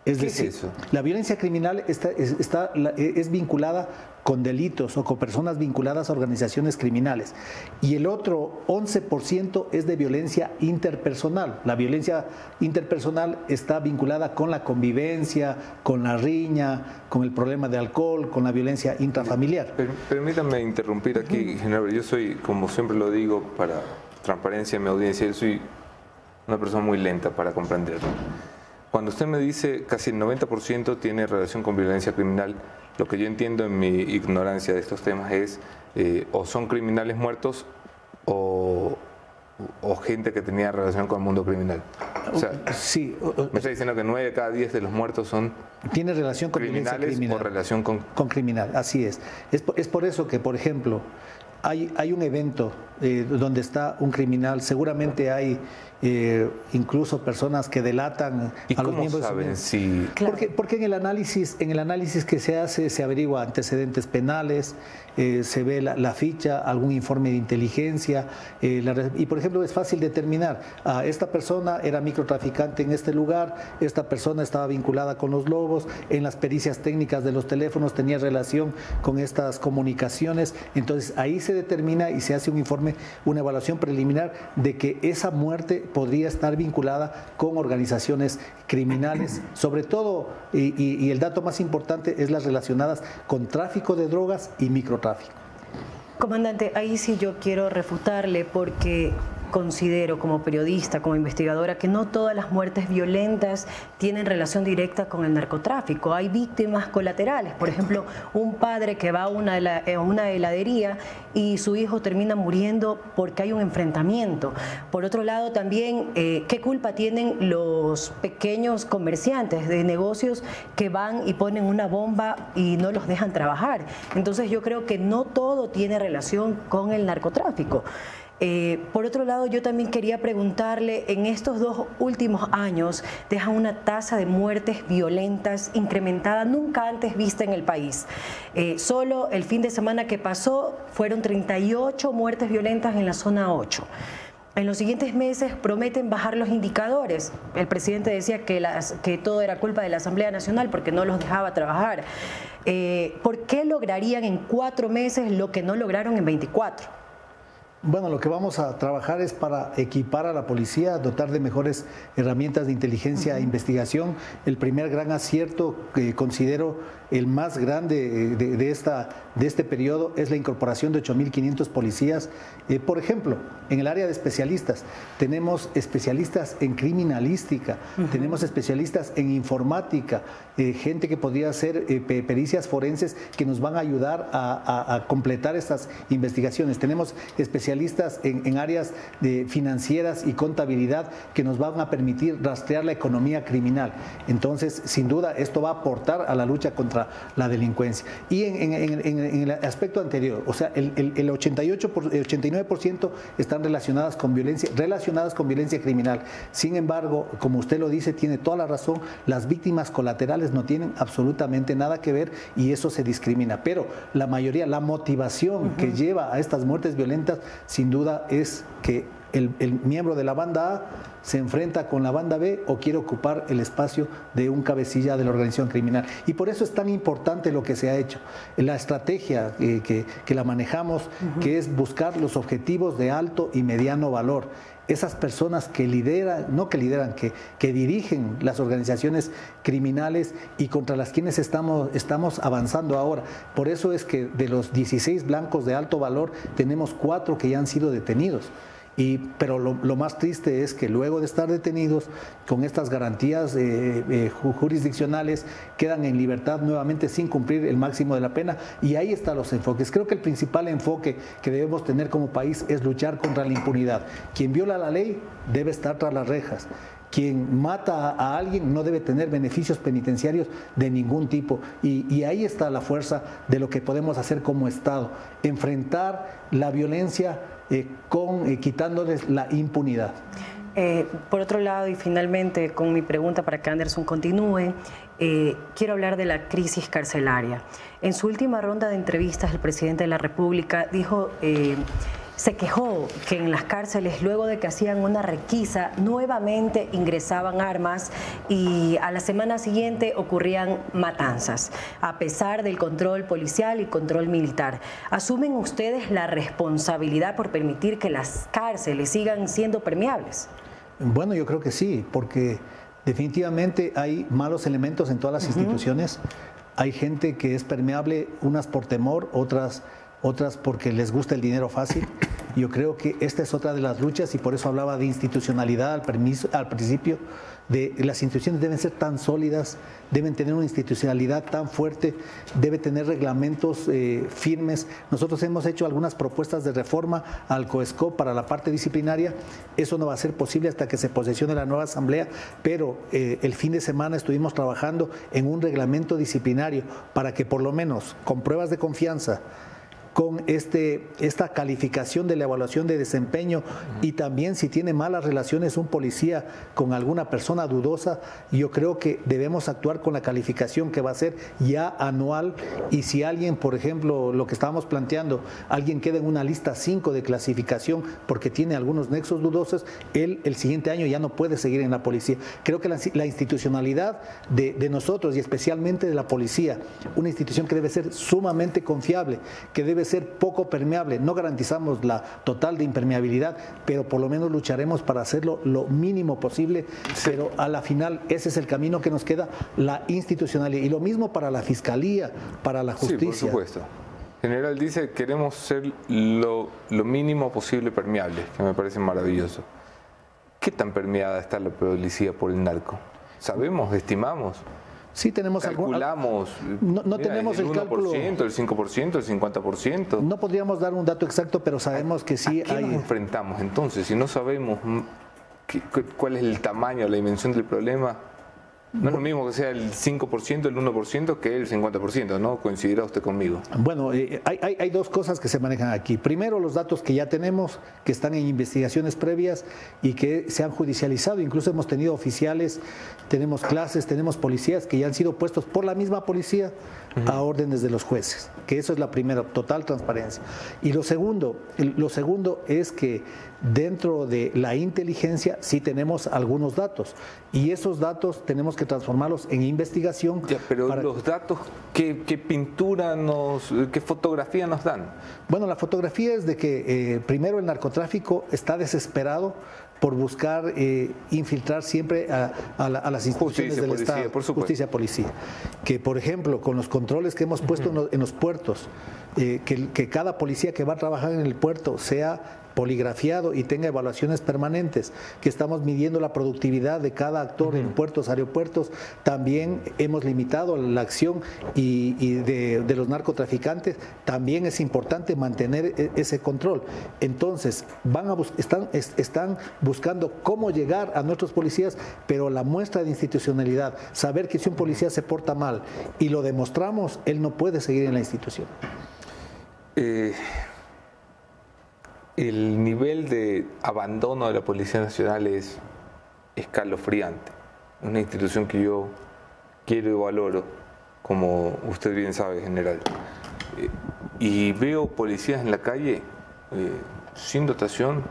Es decir, la violencia criminal está, está, es vinculada con delitos o con personas vinculadas a organizaciones criminales. Y el otro 11% es de violencia interpersonal. La violencia interpersonal está vinculada con la convivencia, con la riña, con el problema de alcohol, con la violencia intrafamiliar. Permítanme interrumpir aquí, general. Yo soy, como siempre lo digo, para transparencia en mi audiencia, yo soy una persona muy lenta para comprenderlo. Cuando usted me dice casi el 90% tiene relación con violencia criminal, lo que yo entiendo en mi ignorancia de estos temas es eh, o son criminales muertos o, gente que tenía relación con el mundo criminal. O sea, sí, me está diciendo que 9 de cada 10 de los muertos son tiene relación con criminales criminal. o relación con... Con criminal, así es. Es por, es por eso que, por ejemplo, hay, hay un evento eh, donde está un criminal, seguramente hay eh, incluso personas que delatan a los miembros saben si porque, porque en el análisis en el análisis que se hace se averigua antecedentes penales eh, se ve la, ficha algún informe de inteligencia eh, y por ejemplo es fácil determinar ah, esta persona era microtraficante en este lugar esta persona estaba vinculada con los lobos en las pericias técnicas de los teléfonos tenía relación con estas comunicaciones. Entonces ahí se determina y se hace un informe una evaluación preliminar de que esa muerte podría estar vinculada con organizaciones criminales, (clears throat) sobre todo, y, el dato más importante es las relacionadas con tráfico de drogas y microtráfico. Comandante, ahí sí yo quiero refutarle porque considero como periodista, como investigadora, que no todas las muertes violentas tienen relación directa con el narcotráfico. Hay víctimas colaterales. Por ejemplo, un padre que va a una, una heladería y su hijo termina muriendo porque hay un enfrentamiento. Por otro lado, también, eh, ¿qué culpa tienen los pequeños comerciantes de negocios que van y ponen una bomba y no los dejan trabajar? Entonces yo creo que no todo tiene relación con el narcotráfico. Eh, por otro lado, yo también quería preguntarle, en estos dos últimos años deja una tasa de muertes violentas incrementada nunca antes vista en el país. Eh, solo el fin de semana que pasó fueron 38 muertes violentas en la zona 8. En los siguientes meses prometen bajar los indicadores. El presidente decía que, todo era culpa de la Asamblea Nacional porque no los dejaba trabajar. Eh, ¿Por qué lograrían en cuatro meses lo que no lograron en 24? Bueno, lo que vamos a trabajar es para equipar a la policía, dotar de mejores herramientas de inteligencia e investigación. El primer gran acierto que considero el más grande de, esta, de este periodo es la incorporación de 8.500 policías. Eh, por ejemplo, en el área de especialistas, tenemos especialistas en criminalística, tenemos especialistas en informática, eh, gente que podría hacer eh, pericias forenses que nos van a ayudar a, completar estas investigaciones. Tenemos especialistas en, en áreas de financieras y contabilidad que nos van a permitir rastrear la economía criminal. Entonces, sin duda, esto va a aportar a la lucha contra la delincuencia. Y en, el aspecto anterior, o sea, el, el, 88 el 89% están relacionadas con violencia, relacionadas con violencia criminal. Sin embargo, como usted lo dice, tiene toda la razón, las víctimas colaterales no tienen absolutamente nada que ver y eso se discrimina. Pero la mayoría, la motivación que lleva a estas muertes violentas, sin duda, es que el, miembro de la banda A se enfrenta con la banda B o quiere ocupar el espacio de un cabecilla de la organización criminal. Y por eso es tan importante lo que se ha hecho. La estrategia eh, que, la manejamos, que es buscar los objetivos de alto y mediano valor. Esas personas que lideran, no que lideran, que, que dirigen las organizaciones criminales y contra las quienes estamos, estamos avanzando ahora. Por eso es que de los 16 blancos de alto valor tenemos cuatro que ya han sido detenidos pero lo, más triste es que luego de estar detenidos, con estas garantías eh, eh, jurisdiccionales, quedan en libertad nuevamente sin cumplir el máximo de la pena. Y ahí están los enfoques. Creo que el principal enfoque que debemos tener como país es luchar contra la impunidad. Quien viola la ley debe estar tras las rejas. Quien mata a alguien no debe tener beneficios penitenciarios de ningún tipo. Y, y, ahí está la fuerza de lo que podemos hacer como Estado. Enfrentar la violencia eh, con, eh, quitándoles la impunidad. Eh, por otro lado, y finalmente con mi pregunta para que Anderson continúe, quiero hablar de la crisis carcelaria. En su última ronda de entrevistas, el presidente de la República dijo se quejó que en las cárceles, luego de que hacían una requisa, nuevamente ingresaban armas y a la semana siguiente ocurrían matanzas, a pesar del control policial y control militar. ¿Asumen ustedes la responsabilidad por permitir que las cárceles sigan siendo permeables? Bueno, yo creo que sí, porque definitivamente hay malos elementos en todas las instituciones. Hay gente que es permeable, unas por temor, otras otras porque les gusta el dinero fácil. Yo creo que esta es otra de las luchas y por eso hablaba de institucionalidad al, permiso, al principio, de las instituciones deben ser tan sólidas, deben tener una institucionalidad tan fuerte, debe tener reglamentos eh, firmes. Nosotros hemos hecho algunas propuestas de reforma al COESCO para la parte disciplinaria. Eso no va a ser posible hasta que se posesione la nueva asamblea, pero eh, el fin de semana estuvimos trabajando en un reglamento disciplinario para que por lo menos con pruebas de confianza, con este, esta calificación de la evaluación de desempeño y también si tiene malas relaciones un policía con alguna persona dudosa, yo creo que debemos actuar con la calificación que va a ser ya anual y si alguien, por ejemplo, lo que estábamos planteando, alguien queda en una lista 5 de clasificación porque tiene algunos nexos dudosos, él el siguiente año ya no puede seguir en la policía. Creo que la, institucionalidad de, de nosotros y especialmente de la policía, una institución que debe ser sumamente confiable, que debe ser poco permeable. No garantizamos la total de impermeabilidad, pero por lo menos lucharemos para hacerlo lo mínimo posible. Pero a la final ese es el camino que nos queda, la institucionalidad. Y lo mismo para la fiscalía, para la justicia. Sí, por supuesto. General dice queremos ser lo, lo mínimo posible permeable, que me parece maravilloso. ¿Qué tan permeada está la policía por el narco? ¿Sabemos, estimamos? Sí tenemos Calculamos. no, no tenemos el, el cálculo. El 5%, el 50%. No podríamos dar un dato exacto, pero sabemos que sí ¿A qué hay. nos enfrentamos entonces? Si no sabemos cuál es el tamaño, la dimensión del problema, no es lo mismo que sea el 5%, el 1% que el 50%, ¿no? Coincidirá usted conmigo. Bueno, eh, hay, hay, dos cosas que se manejan aquí. Primero, los datos que ya tenemos, que están en investigaciones previas y que se han judicializado. Incluso hemos tenido oficiales, tenemos clases, tenemos policías que ya han sido puestos por la misma policía a órdenes de los jueces, que eso es la primera, total transparencia. Y lo segundo, lo segundo es que dentro de la inteligencia sí tenemos algunos datos y esos datos tenemos que transformarlos en investigación. Ya, pero los datos, ¿qué, pintura nos, qué fotografía nos dan? Bueno, la fotografía es de que eh, primero el narcotráfico está desesperado por buscar eh, infiltrar siempre a, a, la, a las instituciones justicia, del policía, Estado, por justicia, policía. Que, por ejemplo, con los controles que hemos puesto en, los, en los puertos, eh, que, que cada policía que va a trabajar en el puerto sea poligrafiado y tenga evaluaciones permanentes, que estamos midiendo la productividad de cada actor en puertos, aeropuertos, también hemos limitado la acción y, y de, de, los narcotraficantes, también es importante mantener e, ese control. Entonces, van a bus están, es, están buscando cómo llegar a nuestros policías, pero la muestra de institucionalidad, saber que si un policía se porta mal y lo demostramos, él no puede seguir en la institución. Eh, el nivel de abandono de la Policía Nacional es escalofriante. Una institución que yo quiero y valoro, como usted bien sabe, general. Eh, y veo policías en la calle eh, sin dotación,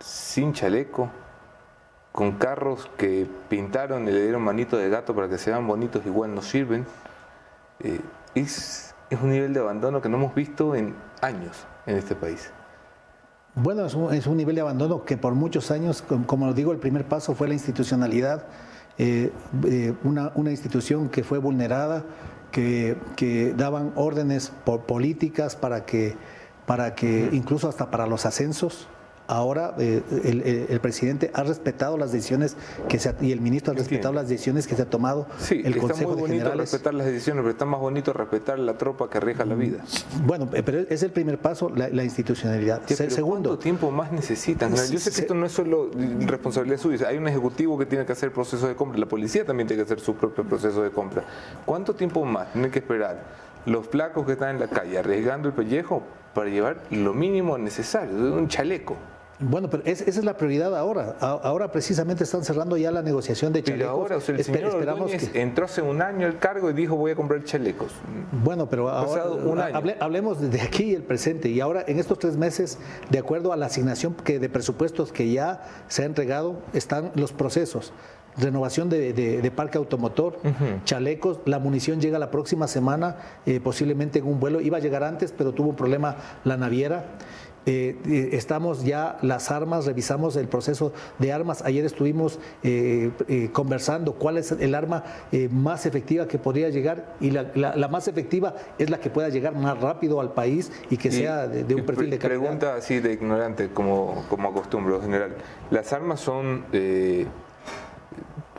sin chaleco, con carros que pintaron y le dieron manito de gato para que se vean bonitos, igual no sirven. Eh, es, es un nivel de abandono que no hemos visto en años en este país. Bueno, es un, es un, nivel de abandono que por muchos años, como lo digo, el primer paso fue la institucionalidad, eh, eh, una, una, institución que fue vulnerada, que, que daban órdenes por políticas para que, para que incluso hasta para los ascensos, ahora eh, el, el, el, presidente ha respetado las decisiones que se ha, y el ministro ha respetado las decisiones que se ha tomado sí, el está Consejo muy de bonito Generales. respetar las decisiones, pero está más bonito respetar la tropa que arriesga la vida. Bueno, pero es el primer paso, la, la institucionalidad. Sí, Se, segundo, ¿cuánto tiempo más necesitan? Yo sé que esto no es solo responsabilidad suya, hay un ejecutivo que tiene que hacer proceso de compra, la policía también tiene que hacer su propio proceso de compra. ¿Cuánto tiempo más tienen que esperar los flacos que están en la calle arriesgando el pellejo para llevar lo mínimo necesario, un chaleco? Bueno, pero esa es la prioridad ahora. Ahora precisamente están cerrando ya la negociación de chalecos. Pero ahora, o sea, el señor esperamos que... entró hace un año el cargo y dijo voy a comprar chalecos. Bueno, pero ahora, un año. hablemos de aquí y el presente. Y ahora, en estos tres meses, de acuerdo a la asignación que de presupuestos que ya se ha entregado, están los procesos renovación de, parque automotor, chalecos, la munición llega la próxima semana, eh, posiblemente en un vuelo, iba a llegar antes, pero tuvo un problema la naviera. Eh, eh, estamos ya las armas, revisamos el proceso de armas. Ayer estuvimos eh, conversando cuál es el arma más efectiva que podría llegar y la, más efectiva es la que pueda llegar más rápido al país y que sea de, un perfil de calidad. Pregunta así de ignorante, como, como acostumbro general. ¿Las armas son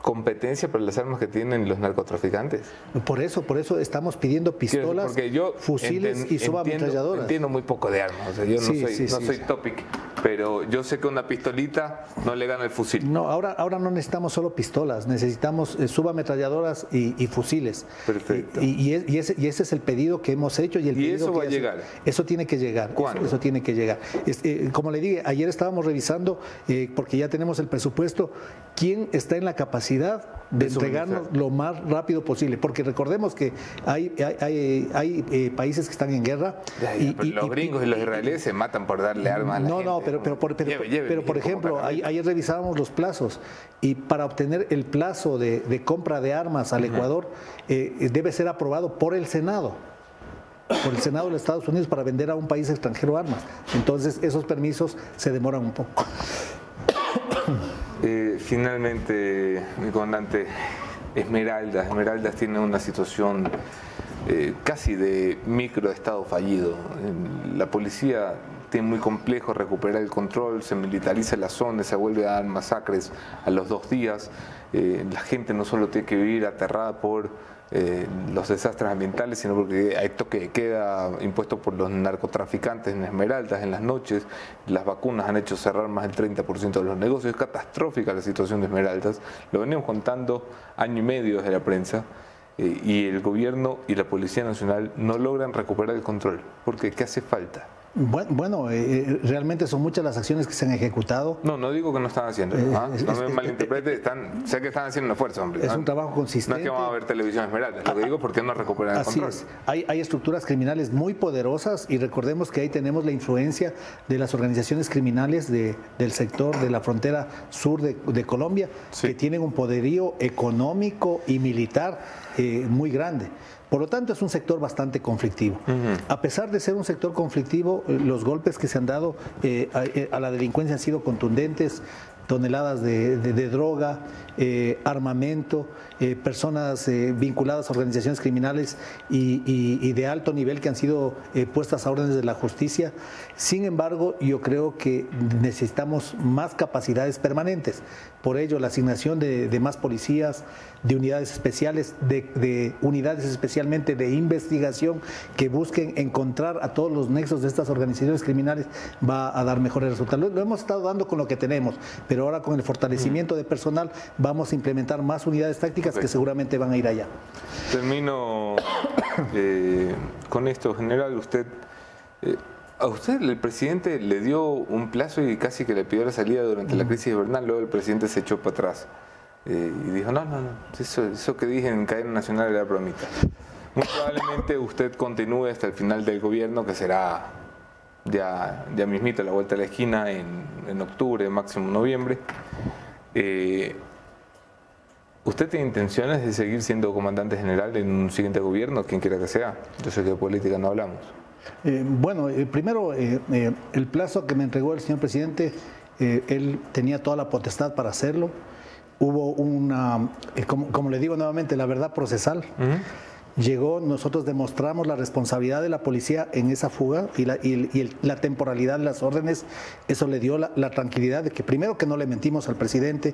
competencia para las armas que tienen los narcotraficantes. Por eso, por eso estamos pidiendo pistolas, fusiles y subametralladoras. Entiendo, muy poco de armas, o sea, yo no soy, no soy topic, pero yo sé que una pistolita no le gana el fusil. No, ahora, ahora no necesitamos solo pistolas, necesitamos eh, subametralladoras y, fusiles. Perfecto. Y, ese, y, ese, es el pedido que hemos hecho y el ¿Y eso va a llegar. Eso tiene que llegar. ¿Cuándo? Eso, tiene que llegar. Eh, como le dije, ayer estábamos revisando, eh, porque ya tenemos el presupuesto, quién está en la capacidad de, entregarnos lo más rápido posible, porque recordemos que hay, hay, hay, eh, países que están en guerra. y, los gringos y, los israelíes se matan por darle armas a la No, gente, no, pero, pero, pero, por ejemplo, ayer revisábamos los plazos y para obtener el plazo de, compra de armas al Ecuador eh, debe ser aprobado por el Senado por el Senado de los Estados Unidos para vender a un país extranjero armas. Entonces, esos permisos se demoran un poco. Finalmente, mi comandante, Esmeraldas. Esmeraldas tiene una situación eh, casi de microestado fallido. La policía tiene muy complejo recuperar el control, se militariza la zona, se vuelve a dar masacres a los dos días. Eh, la gente no solo tiene que vivir aterrada por eh, los desastres ambientales, sino porque hay toque queda impuesto por los narcotraficantes en Esmeraldas en las noches. Las vacunas han hecho cerrar más del 30% de los negocios. Es catastrófica la situación de Esmeraldas. Lo venimos contando año y medio desde la prensa. Eh, y el gobierno y la Policía Nacional no logran recuperar el control. Porque ¿qué hace falta? Bueno, eh, eh, realmente son muchas las acciones que se han ejecutado. No, no digo que no están haciendo. Eh, ¿ah? no me malinterprete, están, sé que están haciendo un esfuerzo, hombre. Es ¿ah? un trabajo consistente. No es que vamos a ver televisión esmeralda, lo que digo porque no recuperan el Así Es. Hay, hay estructuras criminales muy poderosas y recordemos que ahí tenemos la influencia de las organizaciones criminales de, del sector de la frontera sur de, de Colombia, que tienen un poderío económico y militar muy grande. Por lo tanto, es un sector bastante conflictivo. A pesar de ser un sector conflictivo, los golpes que se han dado eh, eh, a, la delincuencia han sido contundentes, toneladas de, droga, armamento, personas vinculadas a organizaciones criminales y, de alto nivel que han sido puestas a órdenes de la justicia. Sin embargo, yo creo que necesitamos más capacidades permanentes. Por ello, la asignación de más policías, de unidades especiales, de, unidades especialmente de investigación que busquen encontrar a todos los nexos de estas organizaciones criminales va a dar mejores resultados. Lo, hemos estado dando con lo que tenemos, pero ahora con el fortalecimiento de personal vamos a implementar más unidades tácticas que seguramente van a ir allá. Termino (coughs) eh, con esto, general, usted... Eh, a usted el presidente le dio un plazo y casi que le pidió la salida durante la crisis invernal, luego el presidente se echó para atrás. Eh, y dijo, no, no, no, eso, eso que dije en cadena nacional era bromita. Muy probablemente usted continúe hasta el final del gobierno, que será ya, ya mismito la vuelta a la esquina en, en octubre, máximo noviembre. Eh, ¿Usted tiene intenciones de seguir siendo comandante general en un siguiente gobierno, quien quiera que sea? Yo sé que de política no hablamos. Eh, bueno, primero, el plazo que me entregó el señor presidente, él tenía toda la potestad para hacerlo hubo una, eh, como, le digo nuevamente, la verdad procesal llegó, nosotros demostramos la responsabilidad de la policía en esa fuga y la, y, la temporalidad de las órdenes, eso le dio la, tranquilidad de que primero que no le mentimos al presidente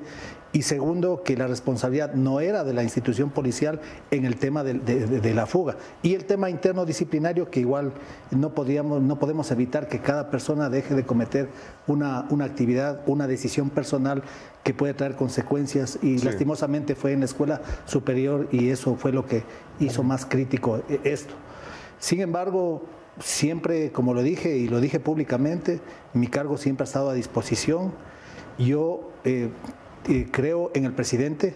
y segundo que la responsabilidad no era de la institución policial en el tema de, la fuga. Y el tema interno disciplinario que igual no, podíamos, no podemos evitar que cada persona deje de cometer una, una actividad, una decisión personal que puede traer consecuencias. Y lastimosamente fue en la escuela superior y eso fue lo que hizo más crítico e, esto. Sin embargo, siempre, como lo dije y lo dije públicamente, mi cargo siempre ha estado a disposición. Yo eh, eh, creo en el presidente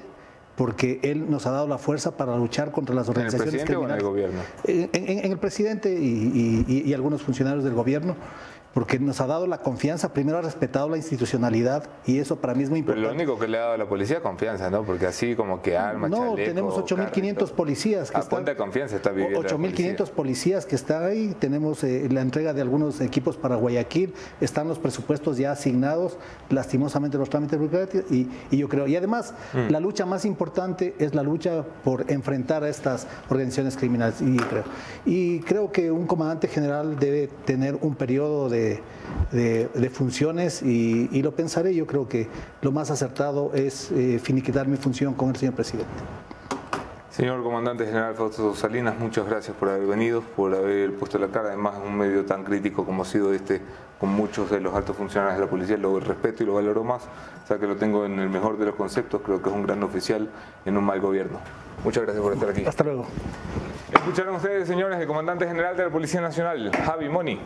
porque él nos ha dado la fuerza para luchar contra las organizaciones ¿En el presidente criminales. o en el gobierno? En, en- en el presidente y, y- y algunos funcionarios del gobierno, porque nos ha dado la confianza, primero ha respetado la institucionalidad y eso para mí es muy Pero importante. lo único que le ha dado a la policía es confianza, ¿no? Porque así como que arma, No, chaleco, tenemos carro y 8.500 todo. policías que A están... de confianza está viviendo la 8.500 policía. policías que están ahí. Tenemos eh, la entrega de algunos equipos para Guayaquil. Están los presupuestos ya asignados. Lastimosamente los trámites burocráticos. Y, y yo creo. Y además, Mm. la lucha más importante es la lucha por enfrentar a estas organizaciones criminales. Y creo, y creo que un comandante general debe tener un periodo de, de- de funciones y, y lo pensaré. Yo creo que lo más acertado es eh, finiquitar mi función con el señor presidente. Señor Comandante General Fausto Salinas, muchas gracias por haber venido, por haber puesto la cara, además en un medio tan crítico como ha sido este, con muchos de los altos funcionarios de la policía, lo respeto y lo valoro más, o sea que lo tengo en el mejor de los conceptos, creo que es un gran oficial en un mal gobierno. Muchas gracias por estar aquí. Hasta luego. Escucharon ustedes, señores, el Comandante General de la Policía Nacional, Javi Moni.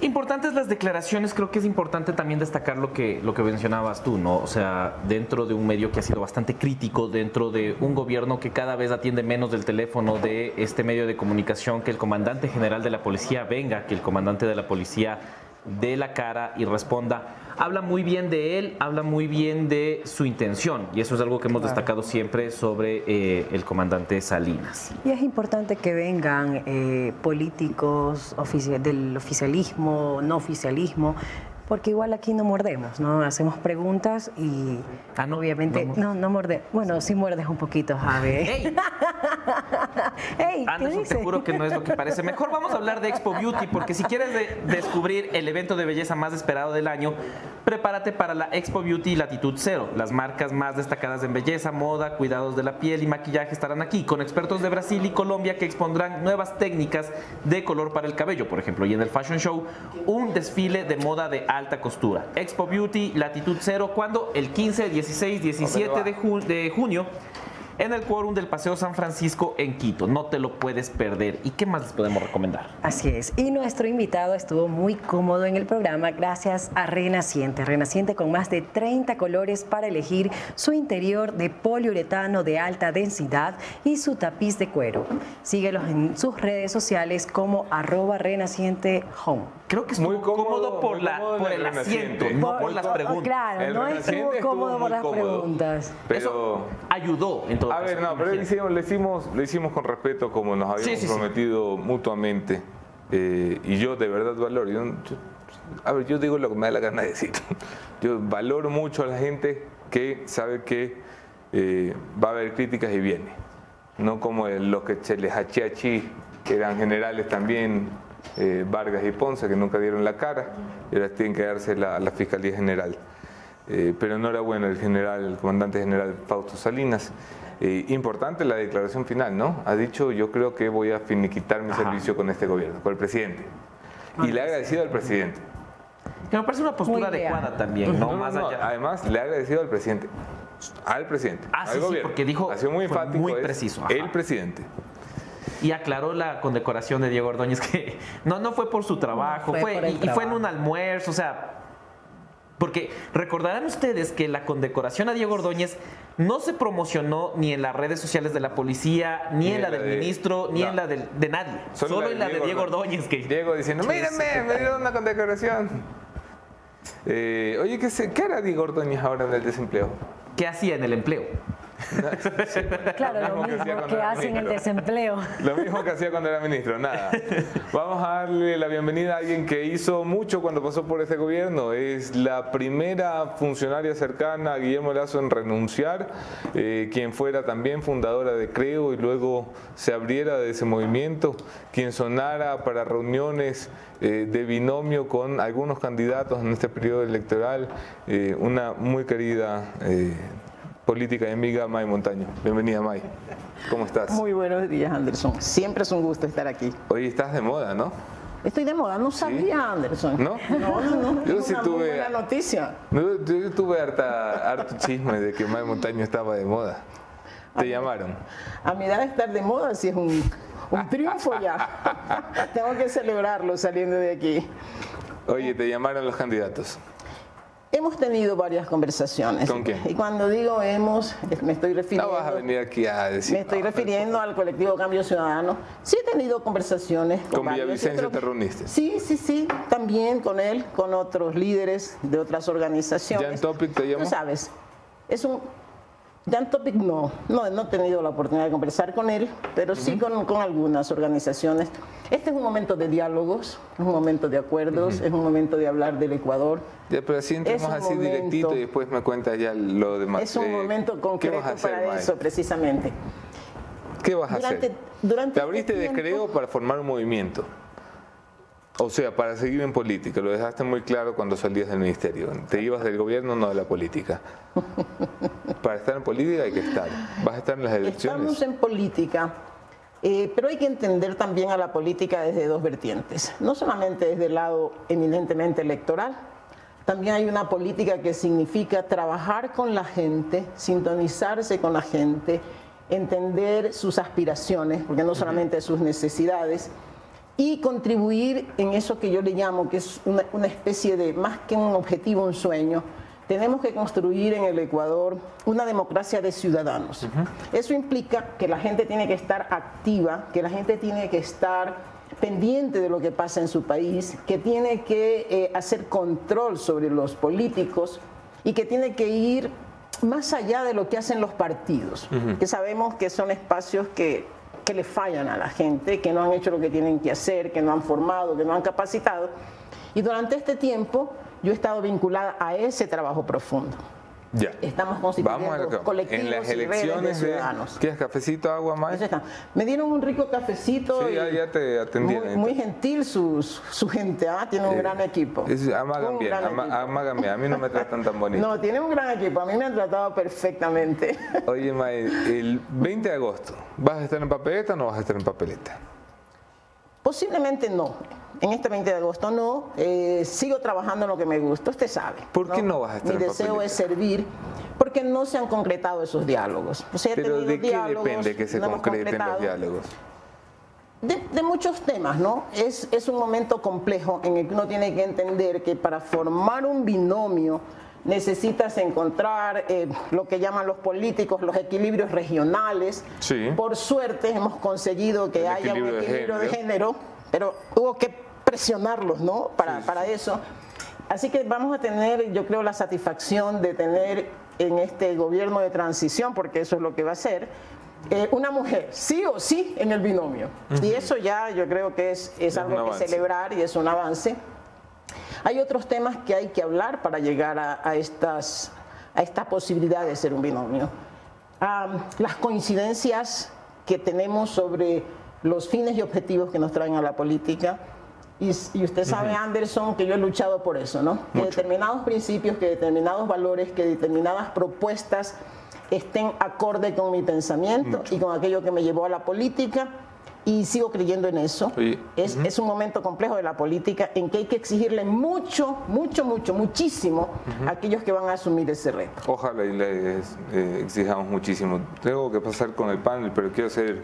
Importantes las declaraciones, creo que es importante también destacar lo que, lo que mencionabas tú, ¿no? O sea, dentro de un medio que ha sido bastante crítico, dentro de un gobierno que cada vez atiende menos del teléfono de este medio de comunicación, que el comandante general de la policía venga, que el comandante de la policía dé la cara y responda. Habla muy bien de él, habla muy bien de su intención, y eso es algo que hemos destacado siempre sobre eh, el comandante Salinas. Y es importante que vengan eh, políticos ofici- del oficialismo, no oficialismo, porque igual aquí no mordemos, ¿no? Hacemos preguntas y Ah, no, obviamente no no, no, morde. Bueno, sí muerdes un poquito, Javi. ¡Ey! (laughs) Ey, ¿qué Anderson, te dice? juro que no es lo que parece. Mejor vamos a hablar de Expo Beauty, porque si quieres de- descubrir el evento de belleza más esperado del año, prepárate para la Expo Beauty Latitud Cero. Las marcas más destacadas en belleza, moda, cuidados de la piel y maquillaje estarán aquí, con expertos de Brasil y Colombia que expondrán nuevas técnicas de color para el cabello, por ejemplo. Y en el Fashion Show, un desfile de moda de alta costura. Expo Beauty Latitud Cero, ¿cuándo? El 15, 16, 17 de, ju- de junio en el quórum del Paseo San Francisco en Quito. No te lo puedes perder. ¿Y qué más les podemos recomendar? Así es. Y nuestro invitado estuvo muy cómodo en el programa gracias a Renaciente. Renaciente con más de 30 colores para elegir su interior de poliuretano de alta densidad y su tapiz de cuero. Síguelos en sus redes sociales como arroba Renaciente Home. Creo que Muy estuvo cómodo, cómodo, por, muy la, cómodo por el el asiento, Renaciente. no Muy por las preguntas. Claro, El no estuvo cómodo muy por las cómodo. preguntas. Pero... Eso ayudó en todo A caso, ver, no, pero hicimos, lo, hicimos, lo hicimos con respeto como nos habíamos Sí, sí, sí. prometido mutuamente. Eh, y yo de verdad valoro. Yo, yo- a ver, yo digo lo que me da la gana de decir. (laughs) Yo valoro mucho a la gente que sabe que eh, va a haber críticas y viene. No como los que se les achiachi, que eran generales también, eh, Vargas y Ponce, que nunca dieron la cara y ahora tienen que darse la, la Fiscalía General. Eh, pero enhorabuena el general, el comandante general Fausto Salinas. Eh, importante la declaración final, ¿no? Ha dicho, yo creo que voy a finiquitar mi servicio con este gobierno, con el presidente. Y le ha agradecido al presidente. Que me parece una postura adecuada también, ¿no? No, no, Más no, allá. Además, le ha agradecido al presidente. Al presidente. Ah, al sí, sí, gobierno. porque dijo- Ha sido muy fue enfático. muy preciso, ajá. El presidente. Y aclaró la condecoración de Diego Ordóñez (laughs) que no, no fue por su trabajo, No fue fue, por el y, y fue en trabajo. un almuerzo, o sea. Porque recordarán ustedes que la condecoración a Diego Ordóñez no se promocionó ni en las redes sociales de la policía, ni, en la del de- ministro, ni no. en la del- de nadie. Solo, en la de Diego Ordóñez. que Diego diciendo, mírame, me dieron una condecoración. Eh, oye, ¿qué, se- ¿qué hará Diego Ordóñez ahora en el desempleo? ¿Qué hacía en el empleo? (laughs) Claro, Lo lo mismo que que hacen el desempleo. Lo mismo que hacía cuando era ministro, nada. Vamos a darle la bienvenida a alguien que hizo mucho cuando pasó por este gobierno. Es la primera funcionaria cercana a Guillermo Lazo en renunciar, eh, quien fuera también fundadora de Creo y luego se abriera de ese movimiento, quien sonara para reuniones eh, de binomio con algunos candidatos en este periodo electoral, eh, una muy querida política y amiga, May Montaño. Bienvenida, May. ¿Cómo estás? Muy buenos días, Anderson. Siempre es un gusto estar aquí. Hoy estás de moda, ¿no? Estoy de moda, no sabía, Anderson. ¿No? No, no, no. Yo sí una tuve- buena noticia. No, Yo, tuve harta, harto chisme de que May Montaño estaba de moda. Te llamaron. A mi edad estar de moda sí es un, un triunfo ya. (laughs) Tengo que celebrarlo saliendo de aquí. Oye, te llamaron los candidatos. Hemos tenido varias conversaciones. ¿Con quién? Y cuando digo hemos, me estoy No refiriendo. vas a venir aquí a decir. Me estoy no, refiriendo al colectivo Cambio Ciudadano. Sí he tenido conversaciones con, Con Villavicencio creo te reuniste. Sí, sí, sí. También con él, con otros líderes de otras organizaciones. ¿Jan Topic te llamó? Tú sabes, es un... Jan Topic no, no, no he tenido la oportunidad de conversar con él, pero sí con, con algunas organizaciones. Este es un momento de diálogos, es un momento de acuerdos, es un momento de hablar del Ecuador. Ya, pero así entramos así momento- directito y después me cuentas ya lo demás. Es un Eh, momento ¿Qué concreto vas a hacer, para eso, precisamente. ¿Qué vas a Durante- hacer? durante Te abriste este de tiempo- creo para formar un movimiento. O sea, para seguir en política. Lo dejaste muy claro cuando salías del ministerio. Te ibas del gobierno, no de la política. (laughs) para estar en política hay que estar. Vas a estar en las elecciones. Estamos en política, eh, pero hay que entender también a la política desde dos vertientes. No solamente desde el lado eminentemente electoral, también hay una política que significa trabajar con la gente, sintonizarse con la gente, entender sus aspiraciones, porque no solamente sus necesidades, y contribuir en eso que yo le llamo, que es una, una especie de, más que un objetivo, un sueño, tenemos que construir en el Ecuador una democracia de ciudadanos. Eso implica que la gente tiene que estar activa, que la gente tiene que estar pendiente de lo que pasa en su país, que tiene que eh, hacer control sobre los políticos y que tiene que ir más allá de lo que hacen los partidos, que sabemos que son espacios que, que le fallan a la gente, que no han hecho lo que tienen que hacer, que no han formado, que no han capacitado. Y durante este tiempo yo he estado vinculada a ese trabajo profundo. Ya. Estamos constituyendo Vamos a colectivos En las y redes de elecciones ciudadanos. ¿Quieres cafecito, agua más? Me dieron un rico cafecito. Sí, ya- ya te atendieron. Muy, muy gentil su, su gente, ¿ah? tiene un Eh, gran equipo. Es, amagan Un bien, ama- equipo. amagan bien. A mí no me tratan tan bonito. (laughs) No, tiene un gran equipo. A mí me han tratado perfectamente. (laughs) Oye, Mae, el 20 de agosto, ¿vas a estar en papeleta o no vas a estar en papeleta? Posiblemente no. En este 20 de agosto no. Eh, sigo trabajando en lo que me gusta, usted sabe. ¿Por qué no vas a estar Mi en deseo papeleta? es servir porque no se han concretado esos diálogos. O sea, Pero ¿de qué diálogos, depende que se no concreten los diálogos? De, de muchos temas, ¿no? Es, es un momento complejo en el que uno tiene que entender que para formar un binomio necesitas encontrar eh, lo que llaman los políticos los equilibrios regionales. Sí. Por suerte hemos conseguido que El haya un equilibrio de equilibrio de género. género, pero hubo que presionarlos, ¿no? Para, Sí, sí. para eso. Así que vamos a tener, yo creo, la satisfacción de tener en este gobierno de transición, porque eso es lo que va a ser, eh, una mujer, sí o sí, en el binomio. Y eso ya yo creo que es, es un algo que celebrar y es un avance. Hay otros temas que hay que hablar para llegar a, a estas, a esta posibilidad de ser un binomio. Am, las coincidencias que tenemos sobre los fines y objetivos que nos traen a la política. Y, y usted sabe, Anderson, que yo he luchado por eso, ¿no? Que determinados principios, que determinados valores, que determinadas propuestas estén acorde con mi pensamiento y con aquello que me llevó a la política. Y sigo creyendo en eso. Oye, es, es un momento complejo de la política en que hay que exigirle mucho, mucho, mucho, muchísimo a aquellos que van a asumir ese reto. Ojalá y les eh, exijamos muchísimo. Tengo que pasar con el panel, pero quiero hacer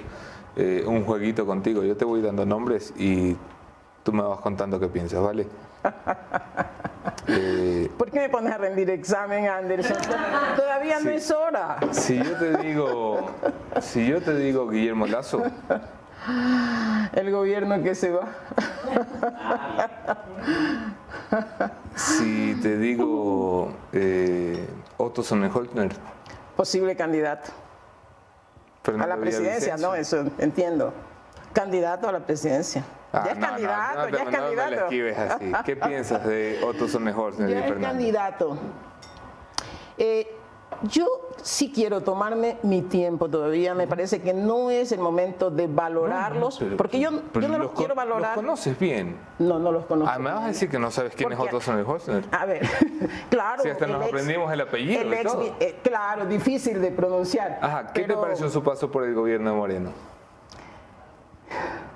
eh, un jueguito contigo. Yo te voy dando nombres y tú me vas contando qué piensas, ¿vale? (laughs) Eh, ¿Por qué me pones a rendir examen, Anderson? Todavía no es hora. si yo te digo, si yo te digo Guillermo Lazo, El gobierno que se va. si te digo eh, Otto Sonnenholzner, Posible candidato. a la presidencia, no, eso entiendo. Candidato a la presidencia. Ah, ya es no, candidato, no, ya es no, no me la candidato. esquives así. ¿Qué (laughs) piensas de Otto Sonnenholzner y Ya es candidato. Eh, yo sí quiero tomarme mi tiempo todavía. Me parece que no es el momento de valorarlos, Pero- porque yo, pero yo no los, quiero valorar. Los conoces bien. no, no los conozco. Ah, me vas a decir que no sabes quién es Porque- Otto Sonnenholzner. A ver, (laughs) claro. Sí, hasta nos ex- aprendimos el apellido y ex- todo. eh, claro, difícil de pronunciar. Ajá, ¿qué te pareció su paso por el gobierno de Moreno?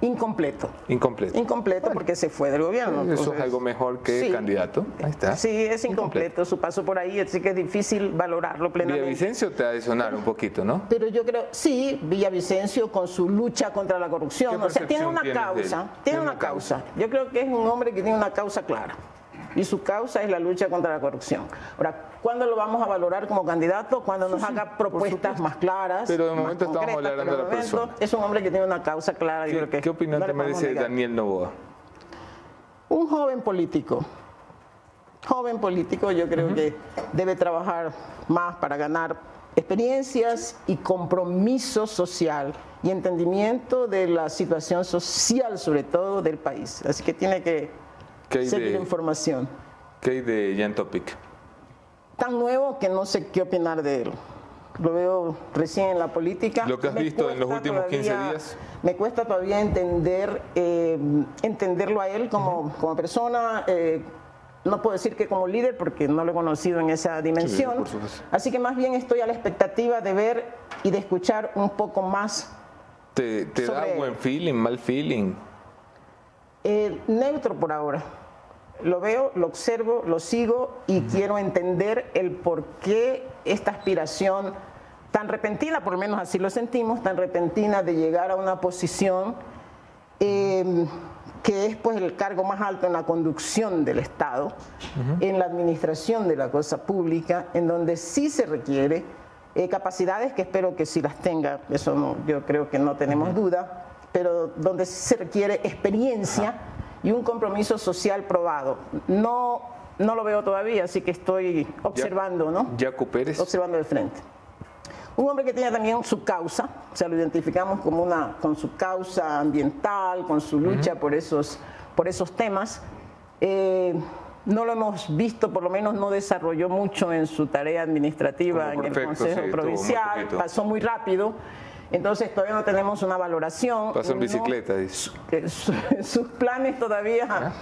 Incompleto. Incompleto. Incompleto porque se fue del gobierno. Eso es algo mejor que Sí. candidato. Ahí está. Sí, es incompleto su paso por ahí, así que es difícil valorarlo plenamente. Villavicencio te ha de sonar un poquito, ¿no? Pero yo creo, sí, Villavicencio con su lucha contra la corrupción, ¿Qué o sea, tiene una causa, tiene una causa. Yo creo que es un hombre que tiene una causa clara. Y su causa es la lucha contra la corrupción. Ahora, ¿cuándo lo vamos a valorar como candidato? Cuando nos haga propuestas más claras. Pero de más momento estamos hablando de la momento persona. Es un hombre que tiene una causa clara. ¿Qué, creo que qué opinión no te merece negar. Daniel Novoa? Un joven político, joven político, yo creo que debe trabajar más para ganar experiencias y compromiso social y entendimiento de la situación social, sobre todo del país. Así que tiene que ¿Qué hay seguir de- información. ¿Qué hay de Jan Topic? Tan nuevo que no sé qué opinar de él. Lo veo recién en la política. Lo que has Me visto en los últimos 15 todavía- días. Me cuesta todavía entender, eh, entenderlo a él como, como persona. eh, no puedo decir que como líder porque no lo he conocido en esa dimensión. supuesto. Así que más bien estoy a la expectativa de ver y de escuchar un poco más ¿Te, te da Sobre- buen feeling, mal feeling? Eh, neutro por ahora. Lo veo, lo observo, lo sigo y quiero entender el por qué esta aspiración tan repentina, por lo menos así lo sentimos, tan repentina de llegar a una posición eh, que es pues el cargo más alto en la conducción del Estado, en la administración de la cosa pública, en donde sí se requiere eh, capacidades que espero que sí las tenga, eso no, yo creo que no tenemos duda, pero donde sí se requiere experiencia y un compromiso social probado. No, no lo veo todavía, así que estoy observando, ¿no? Jaco Pérez. observando de frente. Un hombre que tiene también su causa, o sea, lo identificamos como una, con su causa ambiental, con su lucha por, esos, por esos temas. Eh, no lo hemos visto, por lo menos no desarrolló mucho en su tarea administrativa Como en el sí, Consejo Provincial, pasó muy rápido, entonces todavía no tenemos una valoración. Pasó en No- bicicleta, dice. su- (laughs) sus planes todavía,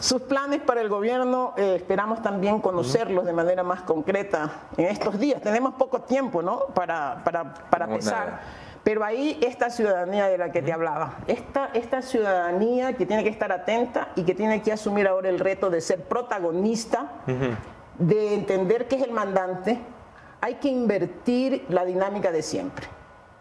sus planes para el gobierno, eh, esperamos también conocerlos de manera más concreta en estos días. Tenemos poco tiempo, ¿no? Para, para, para Tenemos pesar. nada. Pero ahí esta ciudadanía de la que te hablaba, esta, esta ciudadanía que tiene que estar atenta y que tiene que asumir ahora el reto de ser protagonista, de entender que es el mandante, hay que invertir la dinámica de siempre.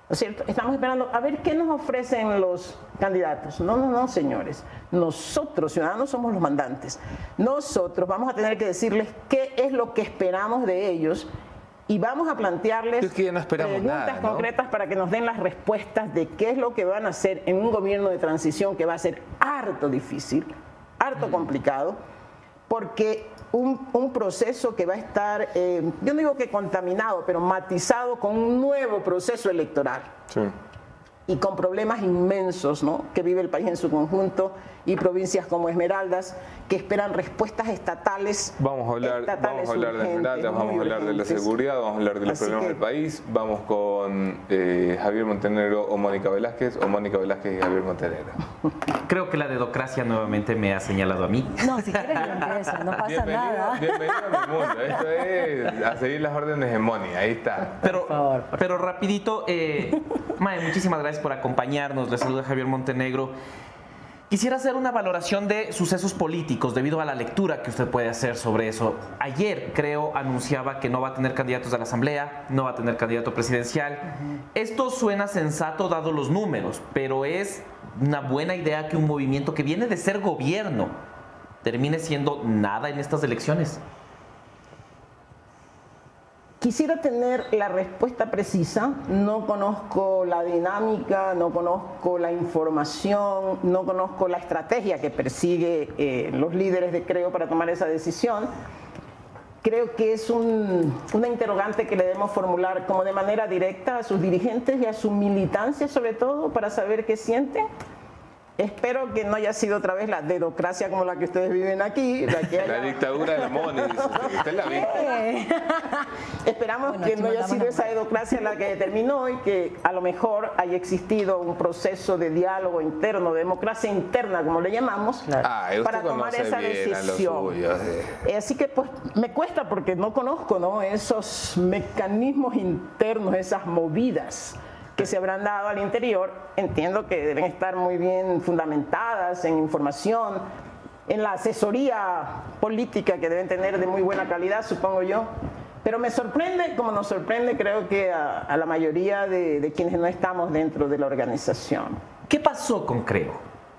¿No es cierto? Estamos esperando a ver qué nos ofrecen los candidatos. No, no, no, señores. Nosotros, ciudadanos, somos los mandantes. Nosotros vamos a tener que decirles qué es lo que esperamos de ellos y vamos a plantearles Es que ya no esperamos preguntas nada, ¿no? concretas para que nos den las respuestas de qué es lo que van a hacer en un gobierno de transición que va a ser harto difícil, harto complicado, porque un, un proceso que va a estar, eh, yo no digo que contaminado, pero matizado con un nuevo proceso electoral Sí. y con problemas inmensos ¿no? que vive el país en su conjunto y provincias como Esmeraldas que esperan respuestas estatales. Vamos a hablar, estatales vamos a hablar de urgentes, Esmeraldas, vamos a hablar de la seguridad, vamos a hablar de los Así problemas que- del país. Vamos con eh, Javier Montenegro o Mónica Velázquez, o Mónica Velázquez y Javier Montenegro. (laughs) Creo que la dedocracia nuevamente me ha señalado a mí. No, si quieres yo empiezo, no pasa bienvenido, nada. bienvenido a mi mundo. Esto es a seguir las órdenes de Moni. Ahí está. Pero, favor, por pero rapidito, eh, Mae, muchísimas gracias por acompañarnos. Le saluda Javier Montenegro. Quisiera hacer una valoración de sucesos políticos debido a la lectura que usted puede hacer sobre eso. Ayer, creo, anunciaba que no va a tener candidatos a la Asamblea, no va a tener candidato presidencial. Esto suena sensato dado los números, pero es una buena idea que un movimiento que viene de ser gobierno termine siendo nada en estas elecciones. Quisiera tener la respuesta precisa, no conozco la dinámica, no conozco la información, no conozco la estrategia que persigue eh, los líderes de Creo para tomar esa decisión. Creo que es un- una interrogante que le debemos formular como de manera directa a sus dirigentes y a su militancia sobre todo para saber qué sienten. Espero que no haya sido otra vez la dedocracia como la que ustedes viven aquí. La que La haya- dictadura de la Moni. usted. La. (laughs) Esperamos Bueno, que no haya sido esa edocracia la que determinó y que a lo mejor haya existido un proceso de diálogo interno, de democracia interna, como le llamamos, Ah, para tomar esa decisión. suyos, eh. Eh, Así que pues me cuesta porque no conozco ¿no? esos mecanismos internos, esas movidas que se habrán dado al interior, entiendo que deben estar muy bien fundamentadas en información, en la asesoría política que deben tener de muy buena calidad, supongo yo. Pero me sorprende, como nos sorprende creo que a, la mayoría de, de, quienes no estamos dentro de la organización. ¿Qué pasó con Creo?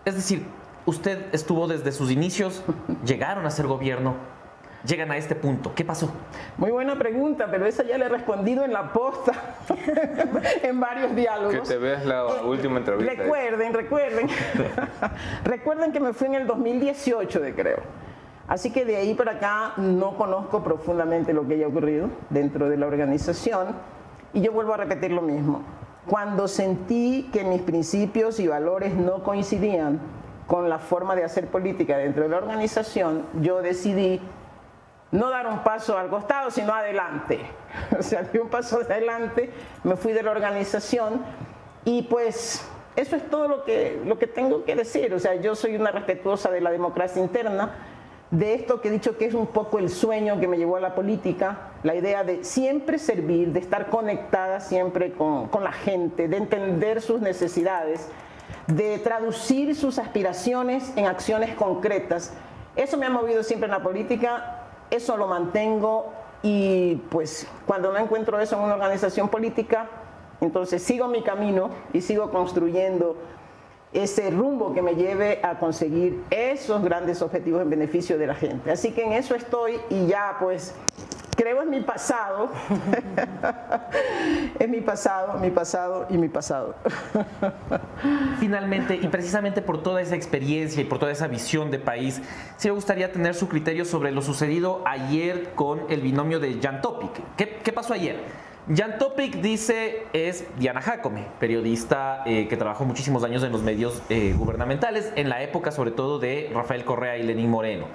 Es decir, usted estuvo desde sus inicios, (laughs) llegaron a ser gobierno, llegan a este punto? ¿Qué pasó? Muy buena pregunta, pero esa ya le he respondido en la posta, (laughs) en varios diálogos. Que te veas la eh, última entrevista. Recuerden, recuerden. (laughs) recuerden que me fui en el 2018, de creo. Así que de ahí para acá no conozco profundamente lo que haya ocurrido dentro de la organización. Y yo vuelvo a repetir lo mismo. Cuando sentí que mis principios y valores no coincidían con la forma de hacer política dentro de la organización, yo decidí no dar un paso al costado, sino adelante. (laughs) O sea, di un paso adelante, me fui de la organización y pues eso es todo lo que, lo que tengo que decir. O sea, yo soy una respetuosa de la democracia interna, de esto que he dicho que es un poco el sueño que me llevó a la política, la idea de siempre servir, de estar conectada siempre con, con la gente, de entender sus necesidades, de traducir sus aspiraciones en acciones concretas. Eso me ha movido siempre en la política eso lo mantengo y pues cuando no encuentro eso en una organización política, entonces sigo mi camino y sigo construyendo ese rumbo que me lleve a conseguir esos grandes objetivos en beneficio de la gente. Así que en eso estoy y ya pues creo en mi pasado, (laughs) es mi pasado, mi pasado y mi pasado. Finalmente, y precisamente por toda esa experiencia y por toda esa visión de país, sí me gustaría tener su criterio sobre lo sucedido ayer con el binomio de Jan Topic. ¿Qué, pasó ayer? Jan Topic dice es Diana Jacome, periodista eh, que trabajó muchísimos años en los medios eh, gubernamentales, en la época sobre todo de Rafael Correa y Lenín Moreno.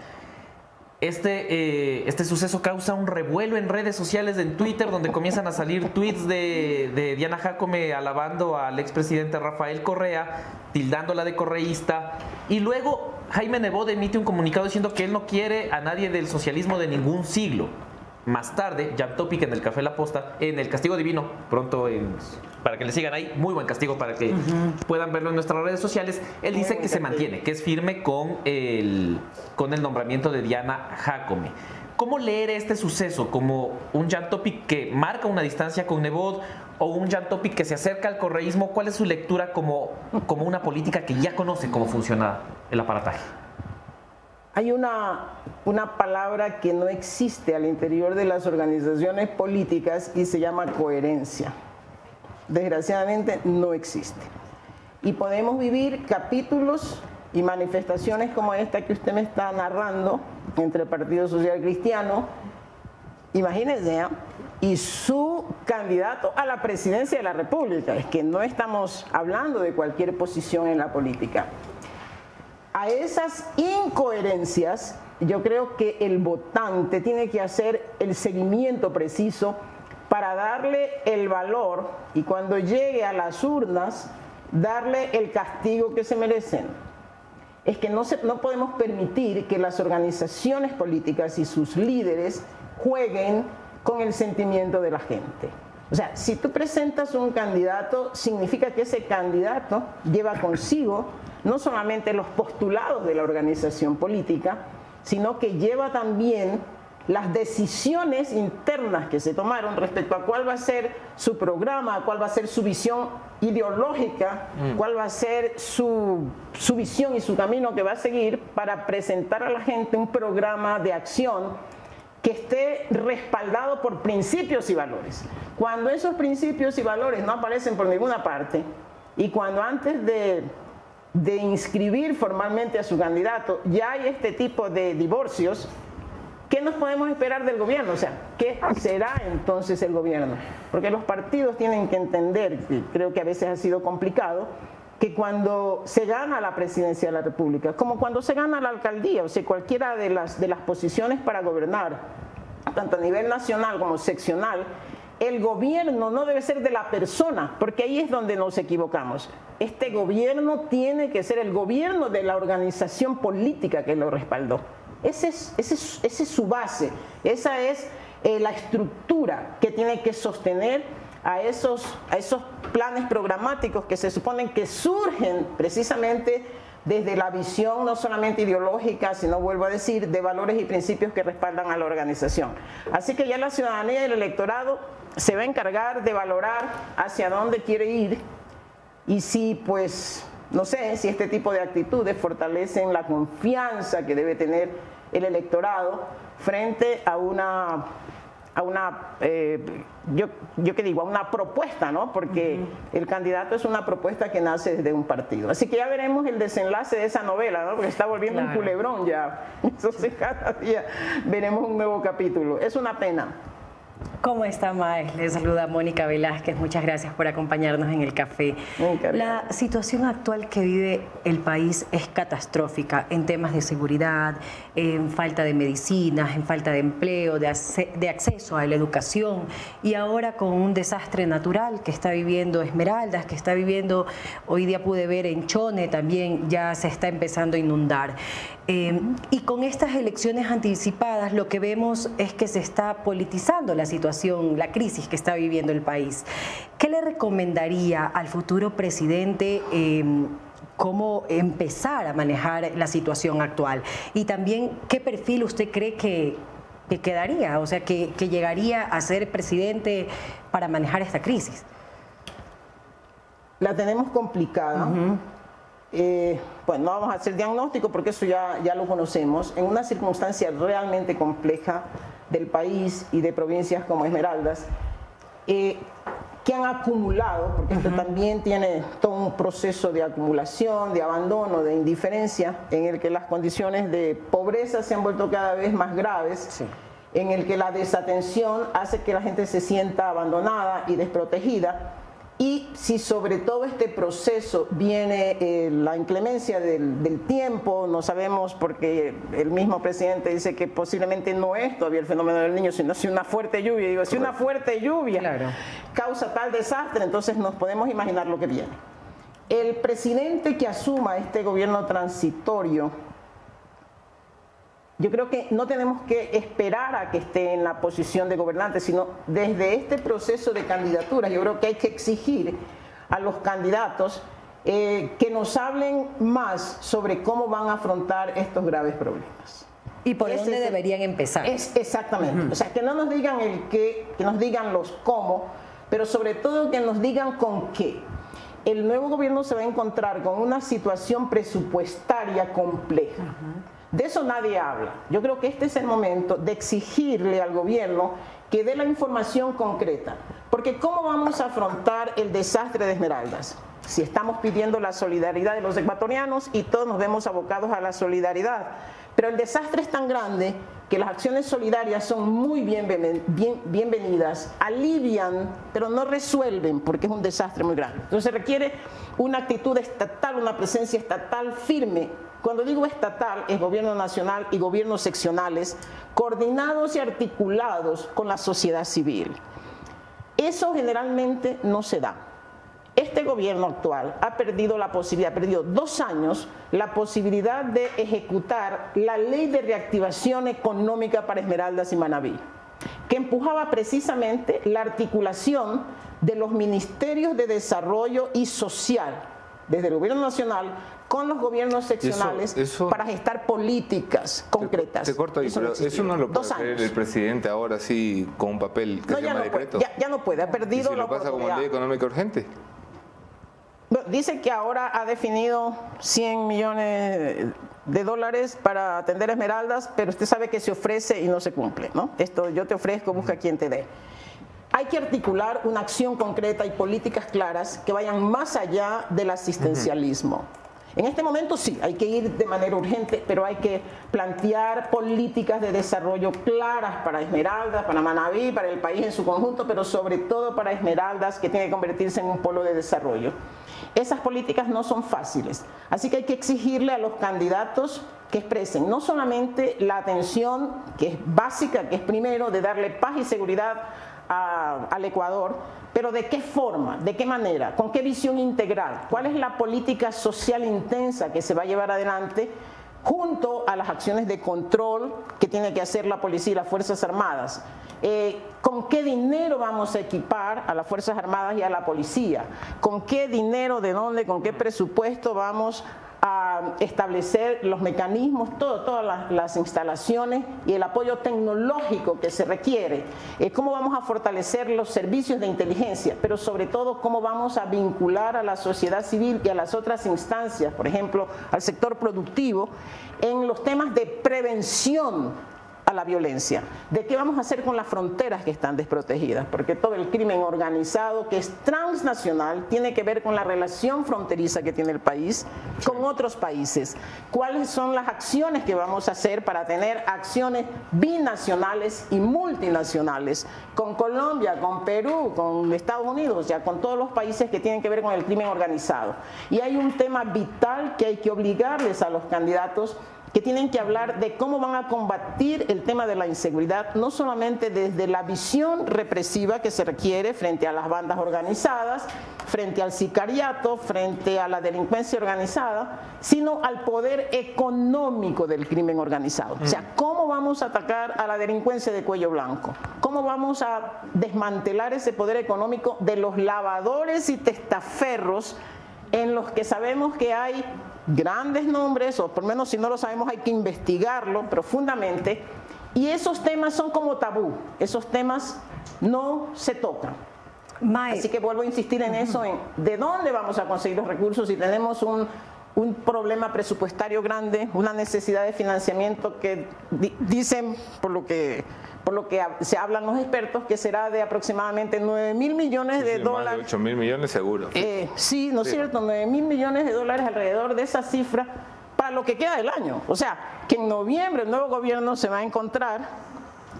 Este, eh, este suceso causa un revuelo en redes sociales, en Twitter, donde comienzan a salir tweets de, Diana Jacome alabando al expresidente Rafael Correa, tildándola de correísta, y luego Jaime Nebot emite un comunicado diciendo que él no quiere a nadie del socialismo de ningún siglo. Más tarde, Jam Topic en el Café La Posta, en el Castigo Divino, pronto para que le sigan ahí, muy buen castigo para que puedan verlo en nuestras redes sociales. Él dice que se mantiene, que es firme con el, con el nombramiento de Diana Jacome. ¿Cómo leer este suceso como un Jan Topic que marca una distancia con Nebot o un Jan Topic que se acerca al correísmo? ¿Cuál es su lectura como, como una política que ya conoce cómo funciona el aparataje? Hay una, una palabra que no existe al interior de las organizaciones políticas y se llama coherencia. Desgraciadamente no existe. Y podemos vivir capítulos y manifestaciones como esta que usted me está narrando entre el Partido Social Cristiano, imagínense, ¿eh? y su candidato a la presidencia de la República. Es que no estamos hablando de cualquier posición en la política a esas incoherencias, yo creo que el votante tiene que hacer el seguimiento preciso para darle el valor y cuando llegue a las urnas, darle el castigo que se merecen. Es que no, no podemos permitir que las organizaciones políticas y sus líderes jueguen con el sentimiento de la gente. O sea, si tú presentas un candidato, significa que ese candidato lleva consigo no solamente los postulados de la organización política, sino que lleva también las decisiones internas que se tomaron respecto a cuál va a ser su programa, cuál va a ser su visión ideológica, mm. cuál va a ser su, su visión y su camino que va a seguir para presentar a la gente un programa de acción que esté respaldado por principios y valores. Cuando esos principios y valores no aparecen por ninguna parte y cuando antes de de inscribir formalmente a su candidato, ya hay este tipo de divorcios, ¿qué nos podemos esperar del gobierno? O sea, ¿qué será entonces el gobierno? Porque los partidos tienen que entender, y creo que a veces ha sido complicado, que cuando se gana la presidencia de la República, como cuando se gana la alcaldía, o sea, cualquiera de las, de las posiciones para gobernar, tanto a nivel nacional como seccional, el gobierno no debe ser de la persona, porque ahí es donde nos equivocamos. Este gobierno tiene que ser el gobierno de la organización política que lo respaldó. Esa es, es, su base, esa es eh, la estructura que tiene que sostener a esos, a esos planes programáticos que se suponen que surgen precisamente desde la visión no solamente ideológica, sino vuelvo a decir, de valores y principios que respaldan a la organización. Así que ya la ciudadanía y el electorado se va a encargar de valorar hacia dónde quiere ir y si pues no sé si este tipo de actitudes fortalecen la confianza que debe tener el electorado frente a una a una, eh, yo, yo que digo, a una propuesta, ¿no? Porque el candidato es una propuesta que nace desde un partido. Así que ya veremos el desenlace de esa novela, ¿no? Porque está volviendo un culebrón ya. (laughs) Entonces cada día veremos un nuevo capítulo. Es una pena. ¿Cómo está, Mae? Le saluda Mónica Velázquez. Muchas gracias por acompañarnos en el café. La situación actual que vive el país es catastrófica en temas de seguridad, en falta de medicinas, en falta de empleo, de, de acceso a la educación y ahora con un desastre natural que está viviendo Esmeraldas, que está viviendo, hoy día pude ver en Chone también ya se está empezando a inundar. Eh, y con estas elecciones anticipadas lo que vemos es que se está politizando la situación, la crisis que está viviendo el país. ¿Qué le recomendaría al futuro presidente? Eh, cómo empezar a manejar la situación actual y también qué perfil usted cree que, quedaría, o sea, que, llegaría a ser presidente para manejar esta crisis. La tenemos complicada. Eh, pues no vamos a hacer diagnóstico porque eso ya, ya lo conocemos, en una circunstancia realmente compleja del país y de provincias como Esmeraldas, eh, que han acumulado, porque esto también tiene todo un proceso de acumulación, de abandono, de indiferencia, en el que las condiciones de pobreza se han vuelto cada vez más graves, en el que la desatención hace que la gente se sienta abandonada y desprotegida y si sobre todo este proceso viene eh, la inclemencia del, tiempo, no sabemos porque el mismo presidente dice que posiblemente no es todavía el fenómeno del niño, sino si una fuerte lluvia. Digo, si una fuerte lluvia causa tal desastre, entonces nos podemos imaginar lo que viene. El presidente que asuma este gobierno transitorio yo creo que no tenemos que esperar a que esté en la posición de gobernante, sino desde este proceso de candidaturas, yo creo que hay que exigir a los candidatos eh, que nos hablen más sobre cómo van a afrontar estos graves problemas. ¿Y por dónde deberían empezar? Es, exactamente. O sea, que no nos digan el qué, que nos digan los cómo, pero sobre todo que nos digan con qué. El nuevo gobierno se va a encontrar con una situación presupuestaria compleja. De eso nadie habla. Yo creo que este es el momento de exigirle al gobierno que dé la información concreta. Porque ¿cómo vamos a afrontar el desastre de Esmeraldas? Si estamos pidiendo la solidaridad de los ecuatorianos y todos nos vemos abocados a la solidaridad. Pero el desastre es tan grande que las acciones solidarias son muy bienvenidas, alivian, pero no resuelven porque es un desastre muy grande. Entonces requiere una actitud estatal, una presencia estatal firme cuando digo estatal, es gobierno nacional y gobiernos seccionales, coordinados y articulados con la sociedad civil. Eso generalmente no se da. Este gobierno actual ha perdido la posibilidad, ha perdido dos años, la posibilidad de ejecutar la ley de reactivación económica para Esmeraldas y Manabí, que empujaba precisamente la articulación de los ministerios de desarrollo y social, desde el gobierno nacional con los gobiernos seccionales para gestar políticas concretas. Te, corto ahí, pero eso no lo puede hacer el presidente ahora sí con un papel que se llama decreto. ya, no puede, ha perdido ¿Y si lo pasa como ley económica urgente. Dice que ahora ha definido 100 millones de dólares para atender esmeraldas, pero usted sabe que se ofrece y no se cumple, ¿no? Esto yo te ofrezco, busca quien te dé. Hay que articular una acción concreta y políticas claras que vayan más allá del asistencialismo. En este momento sí, hay que ir de manera urgente, pero hay que plantear políticas de desarrollo claras para Esmeraldas, para Manabí, para el país en su conjunto, pero sobre todo para Esmeraldas, que tiene que convertirse en un polo de desarrollo. Esas políticas no son fáciles, así que hay que exigirle a los candidatos que expresen no solamente la atención, que es básica, que es primero de darle paz y seguridad al Ecuador, pero ¿de qué forma? ¿De qué manera? ¿Con qué visión integral? ¿Cuál es la política social intensa que se va a llevar adelante junto a las acciones de control que tiene que hacer la policía y las Fuerzas Armadas? Eh, ¿Con qué dinero vamos a equipar a las Fuerzas Armadas y a la policía? ¿Con qué dinero, de dónde, con qué presupuesto vamos establecer los mecanismos, todas las, las, instalaciones y el apoyo tecnológico que se requiere, eh, cómo vamos a fortalecer los servicios de inteligencia, pero sobre todo cómo vamos a vincular a la sociedad civil y a las otras instancias, por ejemplo, al sector productivo, en los temas de prevención a la violencia. ¿De qué vamos a hacer con las fronteras que están desprotegidas? Porque todo el crimen organizado que es transnacional tiene que ver con la relación fronteriza que tiene el país con otros países. ¿Cuáles son las acciones que vamos a hacer para tener acciones binacionales y multinacionales con Colombia, con Perú, con Estados Unidos, ya con todos los países que tienen que ver con el crimen organizado? Y hay un tema vital que hay que obligarles a los candidatos que tienen que hablar de cómo van a combatir el tema de la inseguridad, no solamente desde la visión represiva que se requiere frente a las bandas organizadas, frente al sicariato, frente a la delincuencia organizada, sino al poder económico del crimen organizado. O sea, cómo vamos a atacar a la delincuencia de cuello blanco, cómo vamos a desmantelar ese poder económico de los lavadores y testaferros en los que sabemos que hay grandes nombres, o por lo menos si no lo sabemos hay que investigarlo profundamente, y esos temas son como tabú, esos temas no se tocan. Así que vuelvo a insistir en eso, en de dónde vamos a conseguir los recursos si tenemos un, un problema presupuestario grande, una necesidad de financiamiento que dicen, por lo que por lo que se hablan los expertos, que será de aproximadamente 9 mil millones de dólares. Más de 8 mil millones seguro. Eh, sí, ¿no es cierto? 9 mil millones de dólares alrededor de esa cifra para lo que queda del año. O sea, que en noviembre el nuevo gobierno se va a encontrar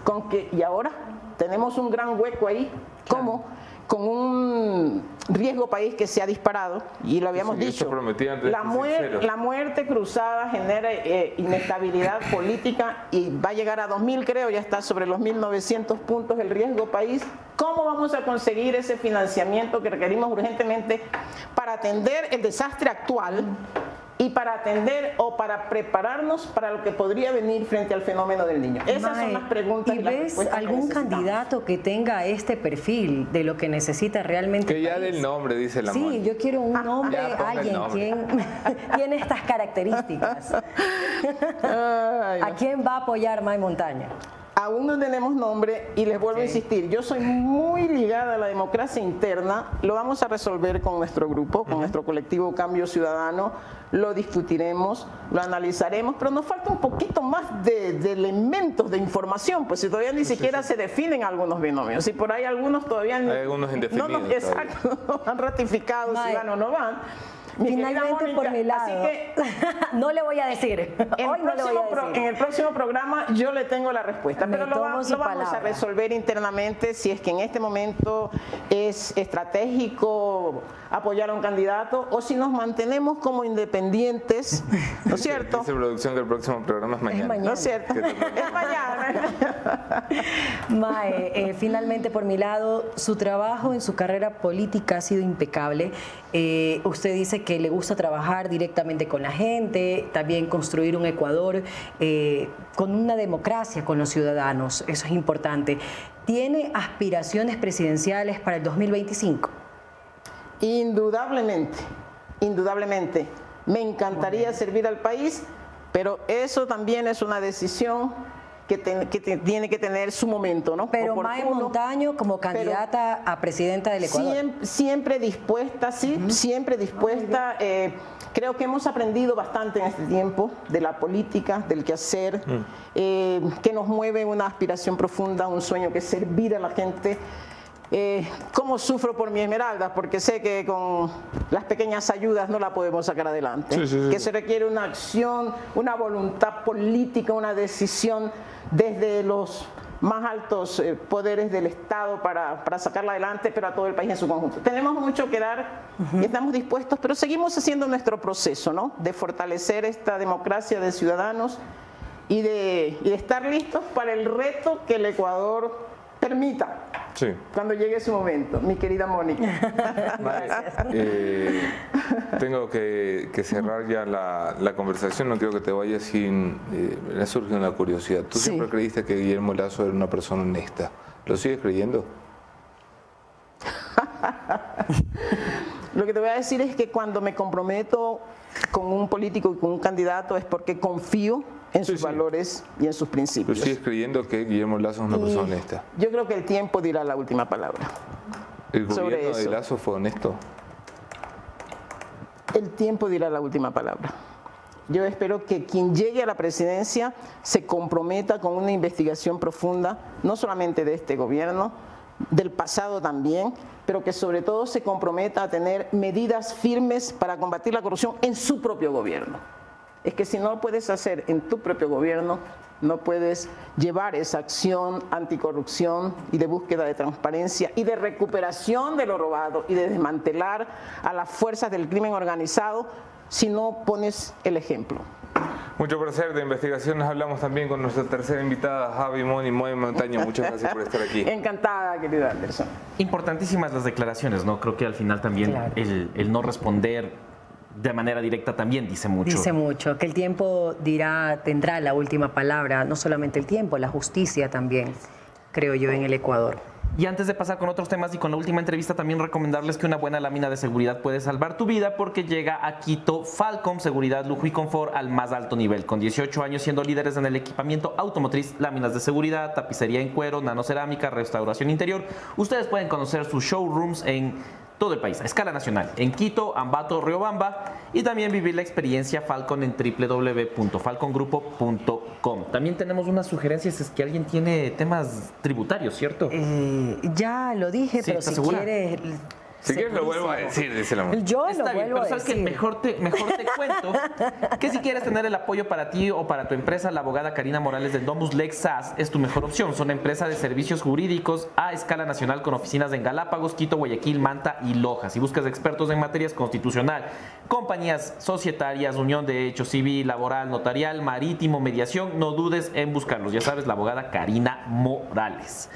con que, y ahora tenemos un gran hueco ahí, ¿cómo? Con un riesgo país que se ha disparado, y lo habíamos dicho, la, la, muerte cruzada genera eh, inestabilidad (coughs) política y va a llegar a 2.000, creo, ya está sobre los 1.900 puntos el riesgo país. ¿Cómo vamos a conseguir ese financiamiento que requerimos urgentemente para atender el desastre actual? Y para atender o para prepararnos para lo que podría venir frente al fenómeno del niño. Esas son las preguntas. ¿Y, ves algún candidato que tenga este perfil de lo que necesita realmente? Que ya del nombre, dice la Sí, yo quiero un (laughs) nombre, alguien quien (laughs) tiene estas características. (laughs) ¿A quién va a apoyar May Montaña? Aún no tenemos nombre y les vuelvo a insistir, yo soy muy ligada a la democracia interna, lo vamos a resolver con nuestro grupo, con nuestro colectivo Cambio Ciudadano, lo discutiremos, lo analizaremos, pero nos falta un poquito más de, elementos de información, pues si todavía ni siquiera se definen algunos binomios, si por ahí algunos todavía Hay algunos indefinidos. No, (laughs) exacto, no han ratificado si van o no van. Finalmente por mi lado. Así que (laughs) no le voy a decir. En, (laughs) Hoy no le voy a decir. en el próximo programa yo le tengo la respuesta, pero lo, vamos a resolver internamente si es que en este momento es estratégico apoyar a un candidato o si nos mantenemos como independientes, ¿no es cierto? Dice producción que el próximo programa es mañana. ¿No es cierto? es mañana. (laughs) Mae, eh, finalmente por mi lado, su trabajo en su carrera política ha sido impecable. Eh, usted dice que le gusta trabajar directamente con la gente, también construir un Ecuador eh, con una democracia con los ciudadanos, eso es importante. ¿Tiene aspiraciones presidenciales para el 2025? Indudablemente, indudablemente. Me encantaría servir al país, pero eso también es una decisión que, tiene que tener su momento, ¿no? Pero Mae Montaño como candidata a presidenta del Ecuador. Siempre, dispuesta, sí, siempre dispuesta. Eh, creo que hemos aprendido bastante en este tiempo de la política, del quehacer, mm. eh, que nos mueve una aspiración profunda, un sueño que es servir a la gente eh, cómo sufro por mi esmeralda, porque sé que con las pequeñas ayudas no la podemos sacar adelante. Que se requiere una acción, una voluntad política, una decisión desde los más altos eh, poderes del Estado para, sacarla adelante, pero a todo el país en su conjunto. Tenemos mucho que dar y estamos dispuestos, pero seguimos haciendo nuestro proceso, ¿no? De fortalecer esta democracia de ciudadanos y de, y de estar listos para el reto que el Ecuador permita. Cuando llegue su momento, mi querida Mónica. (laughs) Eh, tengo que, cerrar ya la, conversación, no quiero que te vayas sin... Eh, me surge una curiosidad. Tú siempre creíste que Guillermo Lazo era una persona honesta, ¿Lo sigues creyendo? (laughs) Lo que te voy a decir es que cuando me comprometo con un político y con un candidato es porque confío en sus sí. valores y en sus ¿Lo principios. sigues creyendo que Guillermo Lazo es una Y persona honesta? Yo creo que el tiempo dirá la última palabra. ¿El sobre gobierno de. Lazo fue honesto? El tiempo dirá la última palabra. Yo espero que quien llegue a la presidencia se comprometa con una investigación profunda, no solamente de este gobierno, del pasado también, pero que sobre todo se comprometa a tener medidas firmes para combatir la corrupción en su propio gobierno. Es que si no lo puedes hacer en tu propio gobierno, no puedes llevar esa acción anticorrupción y de búsqueda de transparencia y de recuperación de lo robado y de desmantelar a las fuerzas del crimen organizado si no pones el ejemplo. Mucho placer de investigaciones. Hablamos también con nuestra tercera invitada, Javi Moni Moy Montaña. Muchas gracias por estar aquí. (laughs) Encantada, querida Anderson. Importantísimas las declaraciones, ¿no? Creo que al final también Claro. el, el no responder de manera directa también dice mucho. Dice mucho, que el tiempo dirá, tendrá la última palabra, no solamente el tiempo, la justicia también, creo yo, en el Ecuador. Y antes de pasar con otros temas y con la última entrevista, también recomendarles que una buena lámina de seguridad puede salvar tu vida porque llega a Quito Falcom Seguridad, Lujo y Confort al más alto nivel. Con 18 años siendo líderes en el equipamiento automotriz, láminas de seguridad, tapicería en cuero, nanocerámica, restauración interior, ustedes pueden conocer sus showrooms en todo el país, a escala nacional, en Quito, Ambato, Riobamba y también vivir la experiencia Falcon en www.falcongrupo.com. También tenemos unas sugerencias, es que alguien tiene temas tributarios, ¿cierto? Eh, ya lo dije, Sí, pero ¿estás si segura? quieres... Si quieres lo vuelvo a decir, dice la mujer. Yo Está lo bien, vuelvo pero a sabes que decir. mejor te, mejor te (laughs) cuento que si quieres tener el apoyo para ti o para tu empresa, la abogada Karina Morales del Domus Lex SAS es tu mejor opción. Son empresa de servicios jurídicos a escala nacional con oficinas en Galápagos, Quito, Guayaquil, Manta y Loja. Si buscas expertos en materias constitucional, compañías societarias, unión de hecho civil, laboral, notarial, marítimo, mediación, no dudes en buscarlos. Ya sabes, la abogada Karina Morales.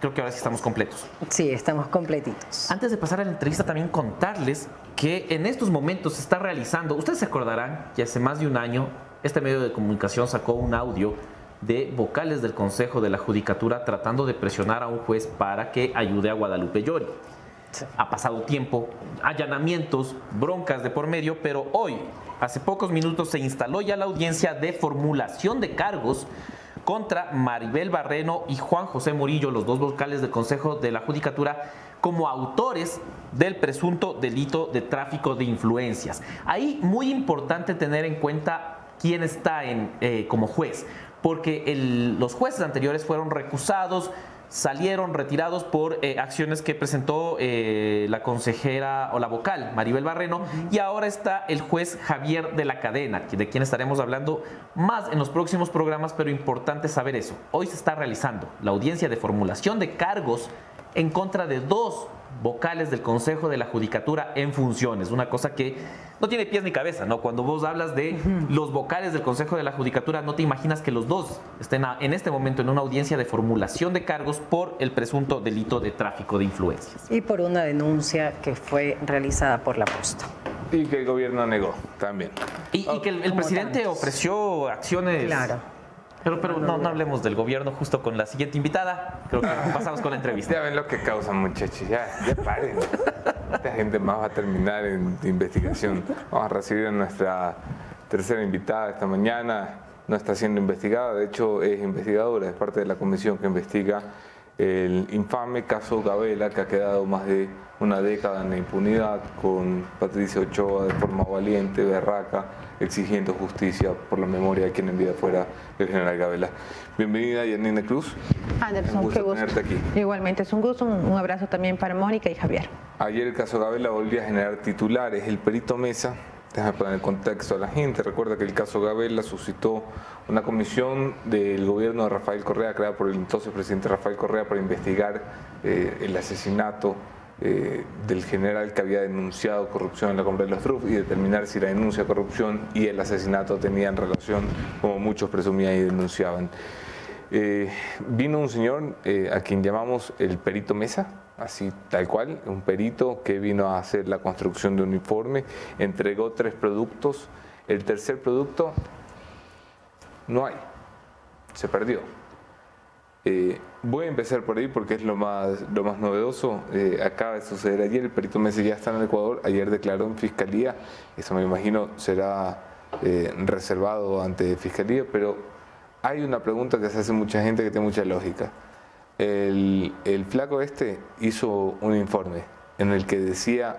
Creo que ahora sí estamos completos. Sí, estamos completitos. Antes de pasar a la entrevista, también contarles que en estos momentos se está realizando, ustedes se acordarán que hace más de un año este medio de comunicación sacó un audio de vocales del Consejo de la Judicatura tratando de presionar a un juez para que ayude a Guadalupe Llori. Ha pasado tiempo, allanamientos, broncas de por medio, pero hoy, hace pocos minutos, se instaló ya la audiencia de formulación de cargos contra Maribel Barreno y Juan José Murillo, los dos vocales del Consejo de la Judicatura, como autores del presunto delito de tráfico de influencias. Ahí muy importante tener en cuenta quién está en, eh, como juez, porque los jueces anteriores fueron recusados, salieron retirados por eh, acciones que presentó eh, la consejera o la vocal Maribel Barreno y ahora está el juez Javier de la Cadena, de quien estaremos hablando más en los próximos programas, pero importante saber eso. Hoy se está realizando la audiencia de formulación de cargos en contra de dos vocales del Consejo de la Judicatura en funciones, una cosa que no tiene pies ni cabeza, ¿no? Cuando vos hablas de los vocales del Consejo de la Judicatura, no te imaginas que los dos estén a- en este momento en una audiencia de formulación de cargos por el presunto delito de tráfico de influencias. Y por una denuncia que fue realizada por la posta. Y que el gobierno negó también. Y, y que el, presidente tantos. ofreció acciones... Claro. Pero, pero no, no hablemos del gobierno justo con la siguiente invitada. Creo que pasamos con la entrevista. Ya ven lo que causan, muchachos. Ya, ya paren. Esta gente más va a terminar en investigación. Vamos a recibir a nuestra tercera invitada esta mañana. No está siendo investigada, de hecho es investigadora, es parte de la comisión que investiga el infame caso Gabela, que ha quedado más de una década en la impunidad, con Patricia Ochoa de forma valiente, berraca, exigiendo justicia por la memoria de quien en vida fuera el general Gabela. Bienvenida, Yanina Cruz. Anderson, Un gusto qué gusto. tenerte aquí. Igualmente es un gusto, un, un abrazo también para Mónica y Javier. Ayer el caso Gabela volvió a generar titulares. El perito Mesa, déjame poner en contexto a la gente, recuerda que el caso Gabela suscitó una comisión del gobierno de Rafael Correa, creada por el entonces presidente Rafael Correa, para investigar eh, el asesinato eh, del general que había denunciado corrupción en la compra de los TRUF y determinar si la denuncia de corrupción y el asesinato tenían relación, como muchos presumían y denunciaban. Eh, vino un señor eh, a quien llamamos el perito Mesa, así tal cual, un perito que vino a hacer la construcción de un informe, entregó tres productos, el tercer producto no hay, se perdió. Eh, voy a empezar por ahí porque es lo más, lo más novedoso. Eh, acaba de suceder ayer, el perito Messi ya está en el Ecuador, ayer declaró en fiscalía, eso me imagino será eh, reservado ante fiscalía, pero hay una pregunta que se hace mucha gente que tiene mucha lógica. El, el flaco este hizo un informe en el que decía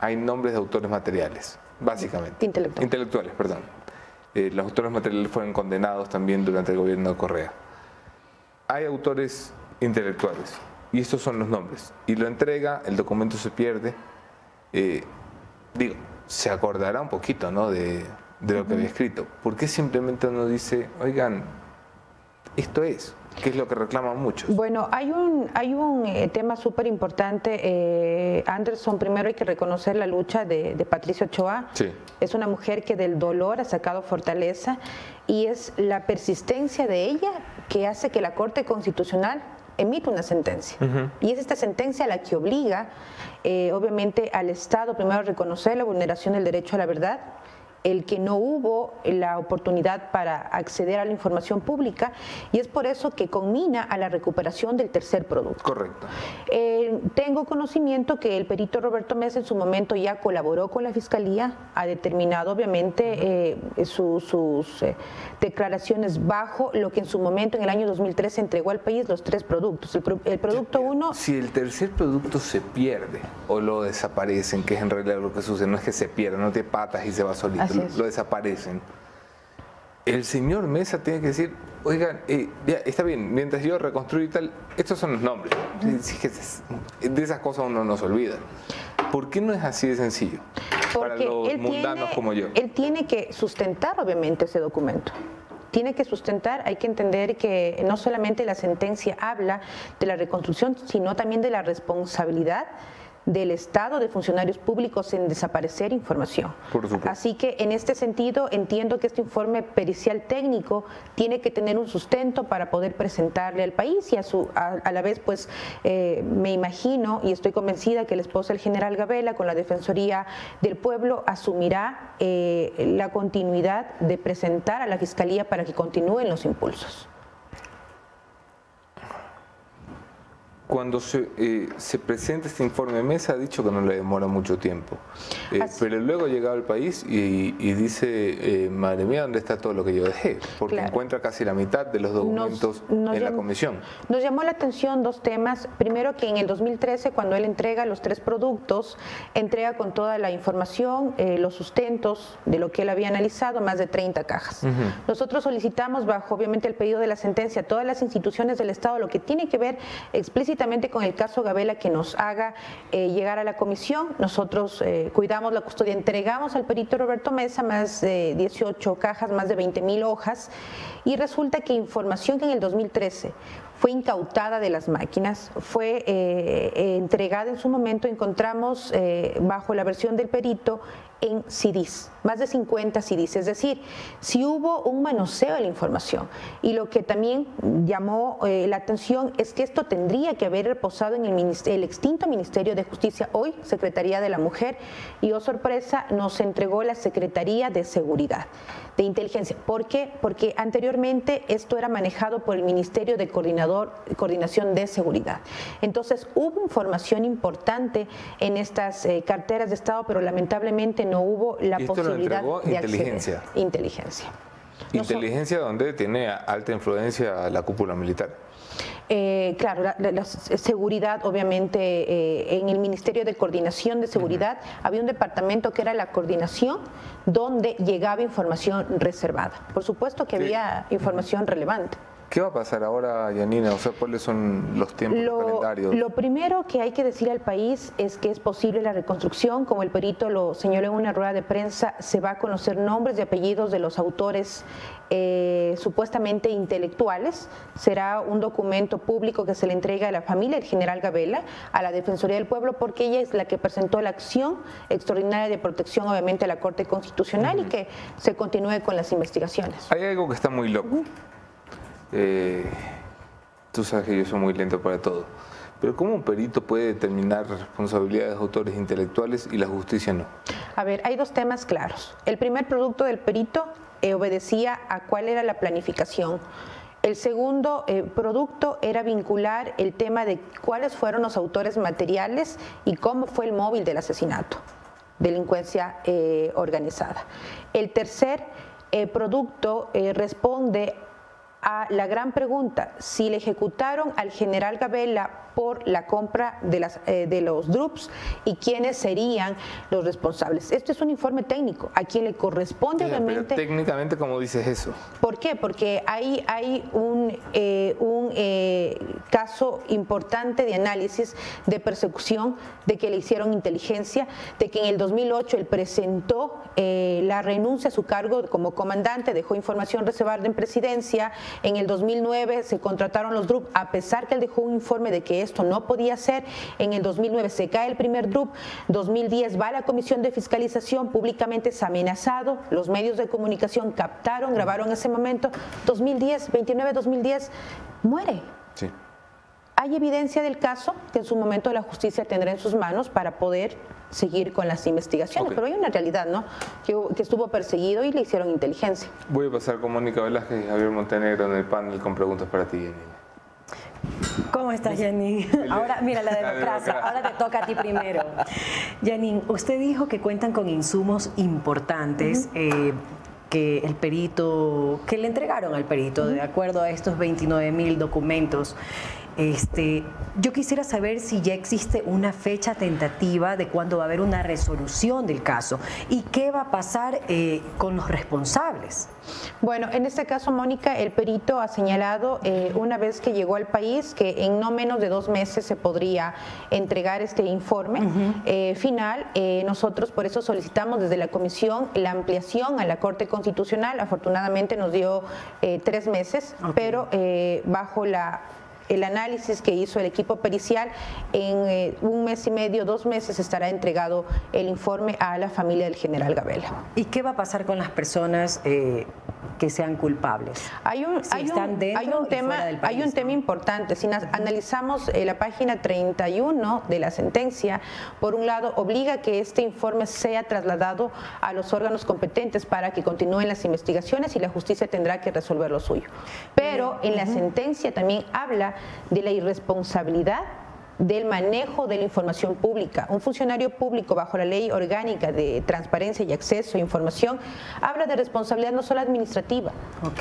hay nombres de autores materiales, básicamente. Intelectuales. Intelectuales, perdón. Eh, los autores materiales fueron condenados también durante el gobierno de Correa. Hay autores intelectuales y estos son los nombres. Y lo entrega, el documento se pierde. Eh, digo, se acordará un poquito ¿no? de, de lo que había escrito. ¿Por qué simplemente uno dice, oigan, esto es? ¿Qué es lo que reclaman muchos? Bueno, hay un, hay un eh, tema súper importante. eh, Anderson, primero hay que reconocer la lucha de, de Patricia Ochoa. Sí. Es una mujer que del dolor ha sacado fortaleza y es la persistencia de ella que hace que la Corte Constitucional emita una sentencia. Y es esta sentencia la que obliga, eh, obviamente, al Estado primero a reconocer la vulneración del derecho a la verdad, el que no hubo la oportunidad para acceder a la información pública y es por eso que conmina a la recuperación del tercer producto. Correcto. Eh, tengo conocimiento que el perito Roberto Mesa en su momento ya colaboró con la Fiscalía, ha determinado obviamente eh, su- sus eh, declaraciones bajo lo que en su momento en el año 2013 entregó al país los tres productos. El, pro- el producto uno Si el tercer producto se pierde o lo desaparecen, que es en realidad lo que sucede, no es que se pierda, no tiene patas y se va solito, Así lo, es. lo desaparecen. El señor Mesa tiene que decir, oigan, eh, ya, está bien, mientras yo reconstruyo y tal, estos son los nombres. De esas cosas uno no se olvida. ¿Por qué no es así de sencillo? Para Porque los él mundanos tiene, como yo. Él tiene que sustentar, obviamente, ese documento. Tiene que sustentar, hay que entender que no solamente la sentencia habla de la reconstrucción, sino también de la responsabilidad del Estado de funcionarios públicos en desaparecer información. Por supuesto. Así que en este sentido entiendo que este informe pericial técnico tiene que tener un sustento para poder presentarle al país y a, su, a, a la vez pues eh, me imagino y estoy convencida que la esposa del general Gabela con la Defensoría del Pueblo asumirá eh, la continuidad de presentar a la Fiscalía para que continúen los impulsos. Cuando se, eh, se presenta este informe de mesa, ha dicho que no le demora mucho tiempo. Eh, pero luego ha llegado al país y, y dice, eh, madre mía, ¿dónde está todo lo que yo dejé? Porque Claro. encuentra casi la mitad de los documentos nos en la comisión. Nos llamó la atención dos temas. Primero que en el 2013, cuando él entrega los tres productos, entrega con toda la información, los sustentos de lo que él había analizado, más de 30 cajas. Nosotros solicitamos, bajo obviamente el pedido de la sentencia, a todas las instituciones del Estado, lo que tiene que ver explícitamente con el caso Gabela, que nos haga eh, llegar a la comisión. Nosotros eh, cuidamos la custodia, entregamos al perito Roberto Mesa más de 18 cajas, más de 20 mil hojas, y resulta que información que en el 2013 fue incautada de las máquinas, fue eh, entregada en su momento, encontramos bajo la versión del perito en CDs, más de 50 CDs, es decir, si hubo un manoseo de la información. Y lo que también llamó eh, la atención es que esto tendría que haber reposado en el, extinto Ministerio de Justicia, hoy Secretaría de la Mujer, y oh sorpresa, nos entregó la Secretaría de Seguridad, de Inteligencia. ¿Por qué? Porque anteriormente esto era manejado por el Ministerio de Coordinador, Coordinación de Seguridad. Entonces hubo información importante en estas eh, carteras de Estado, pero lamentablemente no hubo la esto posibilidad de acceder. inteligencia. Inteligencia. No Inteligencia donde tiene alta influencia la cúpula militar. Eh, claro, la, la- la seguridad, obviamente, eh, en el Ministerio de Coordinación de Seguridad había un departamento que era la coordinación, donde llegaba información reservada. Por supuesto que Sí. había información relevante. ¿Qué va a pasar ahora, Yanina? O sea, ¿cuáles son los tiempos, los calendarios? lo primero que hay que decir al país es que es posible la reconstrucción, como el perito lo señaló en una rueda de prensa, se va a conocer nombres y apellidos de los autores eh, supuestamente intelectuales. Será un documento público que se le entrega a la familia del general Gabela, a la Defensoría del Pueblo, porque ella es la que presentó la acción extraordinaria de protección, obviamente, a la Corte Constitucional y que se continúe con las investigaciones. Hay algo que está muy loco. Eh, tú sabes que yo soy muy lento para todo. Pero ¿cómo un perito puede determinar responsabilidades de autores intelectuales y la justicia no? A ver, hay dos temas claros. El primer producto del perito eh, obedecía a cuál era la planificación El segundo eh, producto era vincular el tema de cuáles fueron los autores materiales y cómo fue el móvil del asesinato, delincuencia eh, organizada. El tercer eh, producto responde a la gran pregunta, si le ejecutaron al general Gabela por la compra de, las, eh, de los DRUPS y quiénes serían los responsables. Esto es un informe técnico, a quien le corresponde obviamente... técnicamente, ¿cómo dices eso? ¿Por qué? Porque hay, hay un, eh, un eh, caso importante de análisis de persecución, de que le hicieron inteligencia, de que en el 2008 él presentó la renuncia a su cargo como comandante, dejó información reservada en presidencia, en el 2009 se contrataron los DRUP, a pesar que él dejó un informe de que esto no podía ser. En el 2009 se cae el primer DRUP, 2010 va a la Comisión de Fiscalización, públicamente es amenazado, los medios de comunicación captaron, grabaron ese momento, 2010, 29-2010, muere. Hay evidencia del caso que en su momento la justicia tendrá en sus manos para poder seguir con las investigaciones, pero hay una realidad, ¿no? Que, estuvo perseguido y le hicieron inteligencia. Voy a pasar con Mónica Velázquez y Javier Montenegro en el panel con preguntas para ti, ¿Cómo estás, Janine? (laughs) Ahora, mira, la democracia, ahora te toca a ti primero. Janine, usted dijo que cuentan con insumos importantes. Eh, que el perito, que le entregaron al perito, de acuerdo a estos 29 mil documentos. Este, yo quisiera saber si ya existe una fecha tentativa de cuándo va a haber una resolución del caso y qué va a pasar eh, con los responsables. Bueno, en este caso, Mónica, el perito ha señalado eh, una vez que llegó al país que en no menos de dos meses se podría entregar este informe eh, final. nosotros por eso solicitamos desde la comisión la ampliación a la Corte Constitucional. Afortunadamente nos dio tres meses, pero bajo la el análisis que hizo el equipo pericial, en eh, un mes y medio, dos meses estará entregado el informe a la familia del general Gabela. ¿Y qué va a pasar con las personas eh, que sean culpables? Hay un, hay un, tema, hay un tema importante. Si analizamos eh, la página 31 de la sentencia, por un lado, obliga que este informe sea trasladado a los órganos competentes para que continúen las investigaciones y la justicia tendrá que resolver lo suyo. Pero en la sentencia también habla de la irresponsabilidad del manejo de la información pública. Un funcionario público bajo la ley orgánica de transparencia y acceso a información habla de responsabilidad no solo administrativa,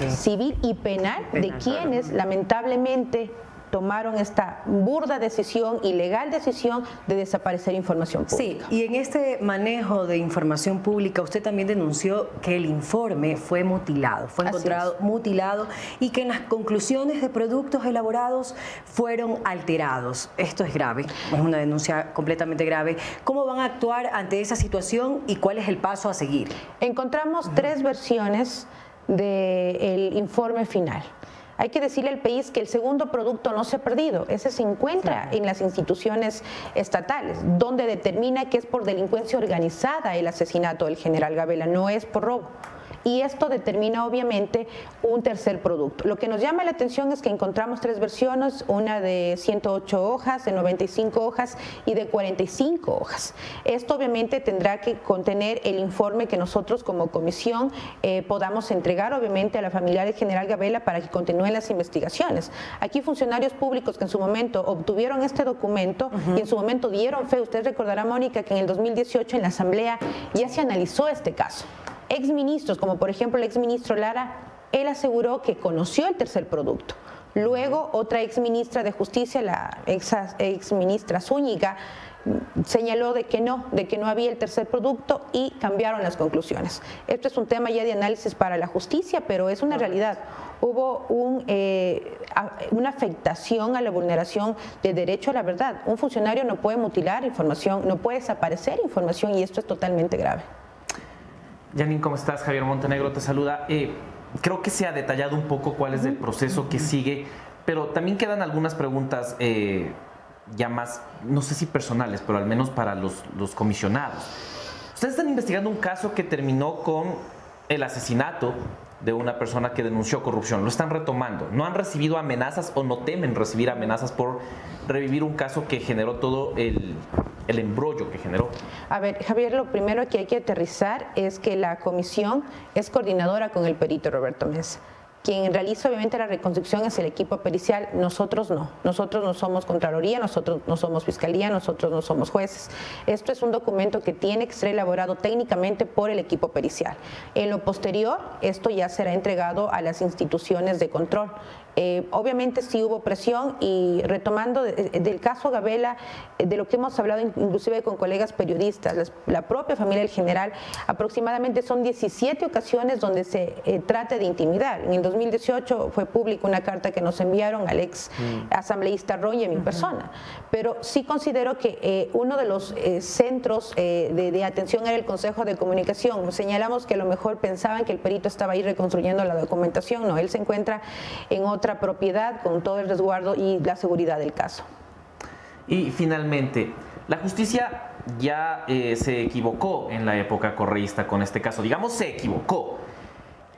civil y penal, de quienes lamentablemente tomaron esta burda decisión, ilegal decisión de desaparecer información pública. Sí, y en este manejo de información pública usted también denunció que el informe fue mutilado, fue encontrado mutilado y que en las conclusiones de productos elaborados fueron alterados. Esto es grave, es una denuncia completamente grave. ¿Cómo van a actuar ante esa situación y cuál es el paso a seguir? Encontramos tres versiones del informe final. Hay que decirle al país que el segundo producto no se ha perdido, ese se encuentra en las instituciones estatales, donde determina que es por delincuencia organizada el asesinato del general Gabela, no es por robo y esto determina obviamente un tercer producto. Lo que nos llama la atención es que encontramos tres versiones, una de 108 hojas, de 95 hojas y de 45 hojas. Esto obviamente tendrá que contener el informe que nosotros como comisión eh, podamos entregar obviamente a la familia del general Gabela para que continúen las investigaciones. Aquí funcionarios públicos que en su momento obtuvieron este documento y en su momento dieron fe, usted recordará Mónica que en el 2018 en la Asamblea ya se analizó este caso exministros, como por ejemplo el exministro Lara, él aseguró que conoció el tercer producto. Luego, otra exministra de Justicia, la ex, exministra Zúñiga, señaló de que no, de que no había el tercer producto y cambiaron las conclusiones. Esto es un tema ya de análisis para la justicia, pero es una realidad. Hubo un, eh, una afectación a la vulneración del derecho a la verdad. Un funcionario no puede mutilar información, no puede desaparecer información y esto es totalmente grave. Janine, ¿cómo estás? Javier Montenegro te saluda. Eh, creo que se ha detallado un poco cuál es el proceso que sigue, pero también quedan algunas preguntas eh, ya más, no sé si personales, pero al menos para los, los comisionados. Ustedes están investigando un caso que terminó con el asesinato de una persona que denunció corrupción. Lo están retomando. No han recibido amenazas o no temen recibir amenazas por revivir un caso que generó todo el, el embrollo que generó. A ver, Javier, lo primero que hay que aterrizar es que la comisión es coordinadora con el perito Roberto Mesa. Quien realiza obviamente la reconstrucción es el equipo pericial, nosotros no. Nosotros no somos Contraloría, nosotros no somos Fiscalía, nosotros no somos jueces. Esto es un documento que tiene que ser elaborado técnicamente por el equipo pericial. En lo posterior, esto ya será entregado a las instituciones de control. Eh, obviamente sí hubo presión y retomando del caso Gabela, eh, de lo que hemos hablado inclusive con colegas periodistas, la propia familia del general, aproximadamente son 17 ocasiones donde se eh, trata de intimidar. En el 2018 fue pública una carta que nos enviaron al ex mm. asambleísta Roy y a mi persona, pero sí considero que uno de los centros de, de atención era el Consejo de Comunicación. Señalamos que a lo mejor pensaban que el perito estaba ahí reconstruyendo la documentación, no, él se encuentra en otro propiedad con todo el resguardo y la seguridad del caso. Y finalmente, la justicia ya eh, se equivocó en la época correísta con este caso, digamos se equivocó.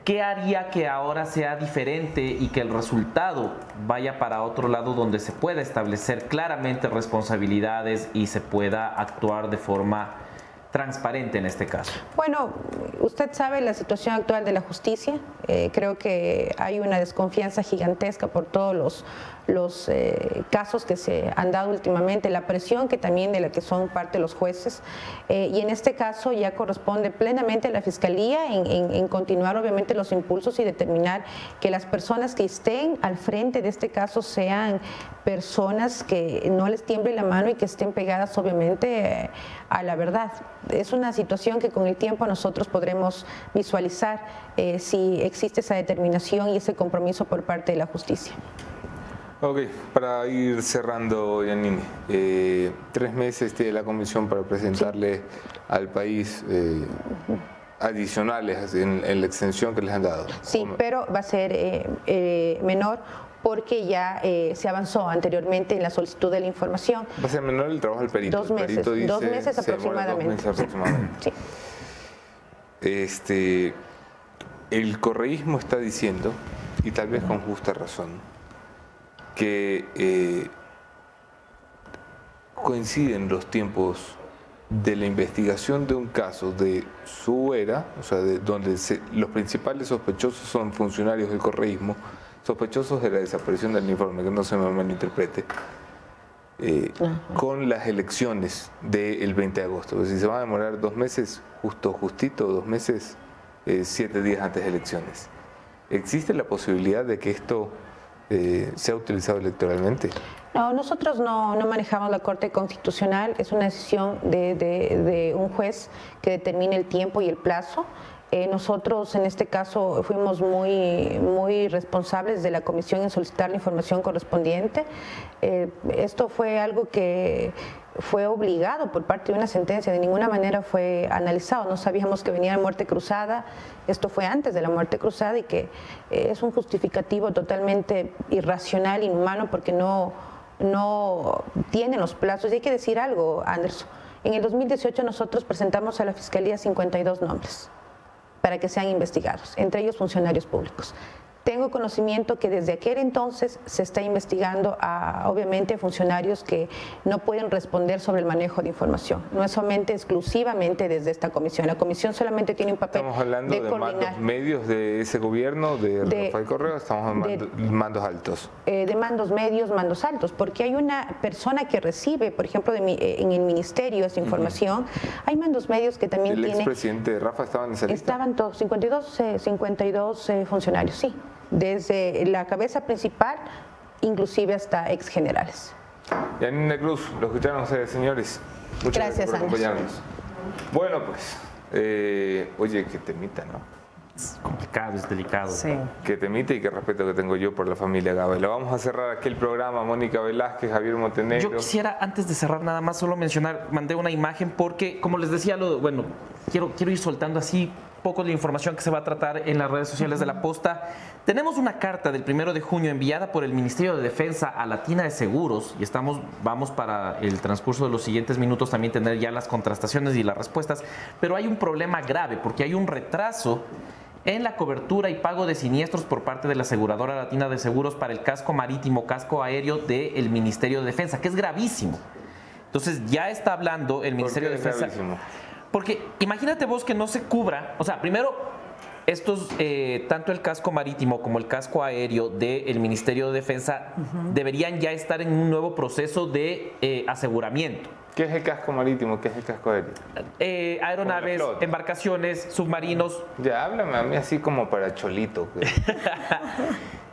¿Qué haría que ahora sea diferente y que el resultado vaya para otro lado donde se pueda establecer claramente responsabilidades y se pueda actuar de forma transparente en este caso? Bueno, usted sabe la situación actual de la justicia. Eh, creo que hay una desconfianza gigantesca por todos los, los eh, casos que se han dado últimamente, la presión que también de la que son parte los jueces. Eh, y en este caso ya corresponde plenamente a la Fiscalía en, en, continuar obviamente los impulsos y determinar que las personas que estén al frente de este caso sean personas que no les tiemble la mano y que estén pegadas obviamente a la verdad. Es una situación que con el tiempo nosotros podremos visualizar eh, si existe esa determinación y ese compromiso por parte de la justicia. Ok, para ir cerrando, Yanini, eh, tres meses tiene la comisión para presentarle al país eh, adicionales en, la extensión que les han dado. Sí, pero va a ser eh, menor porque ya se avanzó anteriormente en la solicitud de la información. Va a ser menor el trabajo del perito. Dos meses, dos meses aproximadamente. Dos meses aproximadamente. Sí. Este, el correísmo está diciendo, y tal vez con justa razón, que eh, coinciden los tiempos de la investigación de un caso de su era, o sea, de donde los principales sospechosos son funcionarios del correísmo, sospechosos de la desaparición del informe, que no se me malinterprete, eh, con las elecciones del 20 de agosto. si se va a demorar dos meses, justo, justito, dos meses, eh, siete días antes de elecciones. ¿Existe la posibilidad de que esto eh, se ha utilizado electoralmente? No, nosotros no, manejamos la Corte Constitucional, es una decisión de, un juez que determina el tiempo y el plazo. Eh, nosotros en este caso fuimos muy, muy responsables de la comisión en solicitar la información correspondiente. Eh, esto fue algo que fue obligado por parte de una sentencia, de ninguna manera fue analizado. No sabíamos que venía la muerte cruzada, esto fue antes de la muerte cruzada y que eh, es un justificativo totalmente irracional, inhumano, porque no, no los plazos. Y hay que decir algo, Anderson. En el 2018 nosotros presentamos a la Fiscalía 52 nombres para que sean investigados, entre ellos funcionarios públicos. Tengo conocimiento que desde aquel entonces se está investigando a, obviamente, funcionarios que no pueden responder sobre el manejo de información. No es solamente exclusivamente desde esta comisión. La comisión solamente tiene un papel Estamos hablando de, mandos medios de ese gobierno, de, Rafael Correa, estamos hablando de mandos altos. Eh, de mandos medios, mandos altos, porque hay una persona que recibe, por ejemplo, de eh, en el ministerio esa información. Hay mandos medios que también tiene... ¿El expresidente Rafa estaba en esa lista? Estaban todos, 52, 52 eh, funcionarios, sí desde la cabeza principal, inclusive hasta ex generales. Yanina Cruz, lo escucharon ustedes, señores. Muchas gracias, por acompañarnos. Bueno, pues, eh, oye, que temita, ¿no? Es complicado, es delicado. Sí. Que temita y qué respeto que tengo yo por la familia Gabela. Vamos a cerrar aquí el programa, Mónica Velázquez, Javier Montenegro. Yo quisiera, antes de cerrar nada más, solo mencionar, mandé una imagen porque, como les decía, lo, bueno, quiero, quiero ir soltando así poco de la información que se va a tratar en las redes sociales de la posta. Tenemos una carta del primero de junio enviada por el Ministerio de Defensa a Latina de Seguros y estamos, vamos para el transcurso de los siguientes minutos también tener ya las contrastaciones y las respuestas, pero hay un problema grave porque hay un retraso en la cobertura y pago de siniestros por parte de la aseguradora latina de seguros para el casco marítimo, casco aéreo del Ministerio de Defensa, que es gravísimo. Entonces ya está hablando el Ministerio de Defensa. Porque imagínate vos que no se cubra, o sea, primero estos, eh, tanto el casco marítimo como el casco aéreo del Ministerio de Defensa deberían ya estar en un nuevo proceso de eh, aseguramiento. ¿Qué es el casco marítimo? ¿Qué es el casco aéreo? Eh, aeronaves, embarcaciones, submarinos Ya, háblame a mí así como para cholito. que-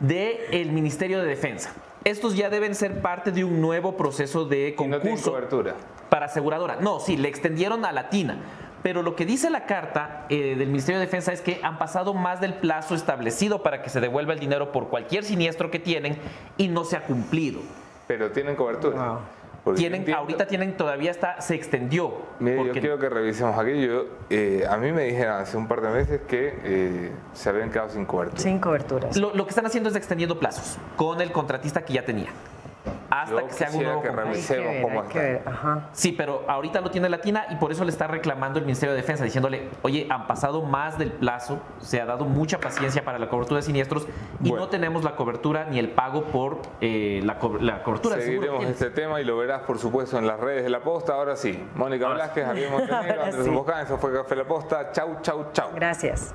(laughs) del Ministerio de Defensa. Estos ya deben ser parte de un nuevo proceso de Y no concurso cobertura. para aseguradora. No, sí, le extendieron a Latina. Pero lo que dice la carta eh, del Ministerio de Defensa es que han pasado más del plazo establecido para que se devuelva el dinero por cualquier siniestro que tienen y no se ha cumplido. Pero tienen cobertura. Porque Tienen, entiendo- ahorita tienen, todavía está, se extendió. Mire, yo quiero que revisemos aquello. Eh, a mí me dijeron hace un par de meses que eh, se habían quedado sin cobertura. Sin coberturas. Lo, lo que están haciendo es extendiendo plazos con el contratista que ya tenía. Hasta Yo que se haga un nuevo que ver, cómo hay que está. ver, ajá. Sí, pero ahorita lo tiene Latina y por eso le está reclamando el Ministerio de Defensa, diciéndole, oye, han pasado más del plazo, se ha dado mucha paciencia para la cobertura de siniestros y Bueno. no tenemos la cobertura ni el pago por eh, la, co- la cobertura Seguiremos tienes". este tema y lo verás, por supuesto, en las redes de La Posta. Ahora sí, Mónica Velázquez, Javier Montenegro, (laughs) Andrés sí. Bocán, eso fue Café La Posta. Chau, chau, chau. Gracias.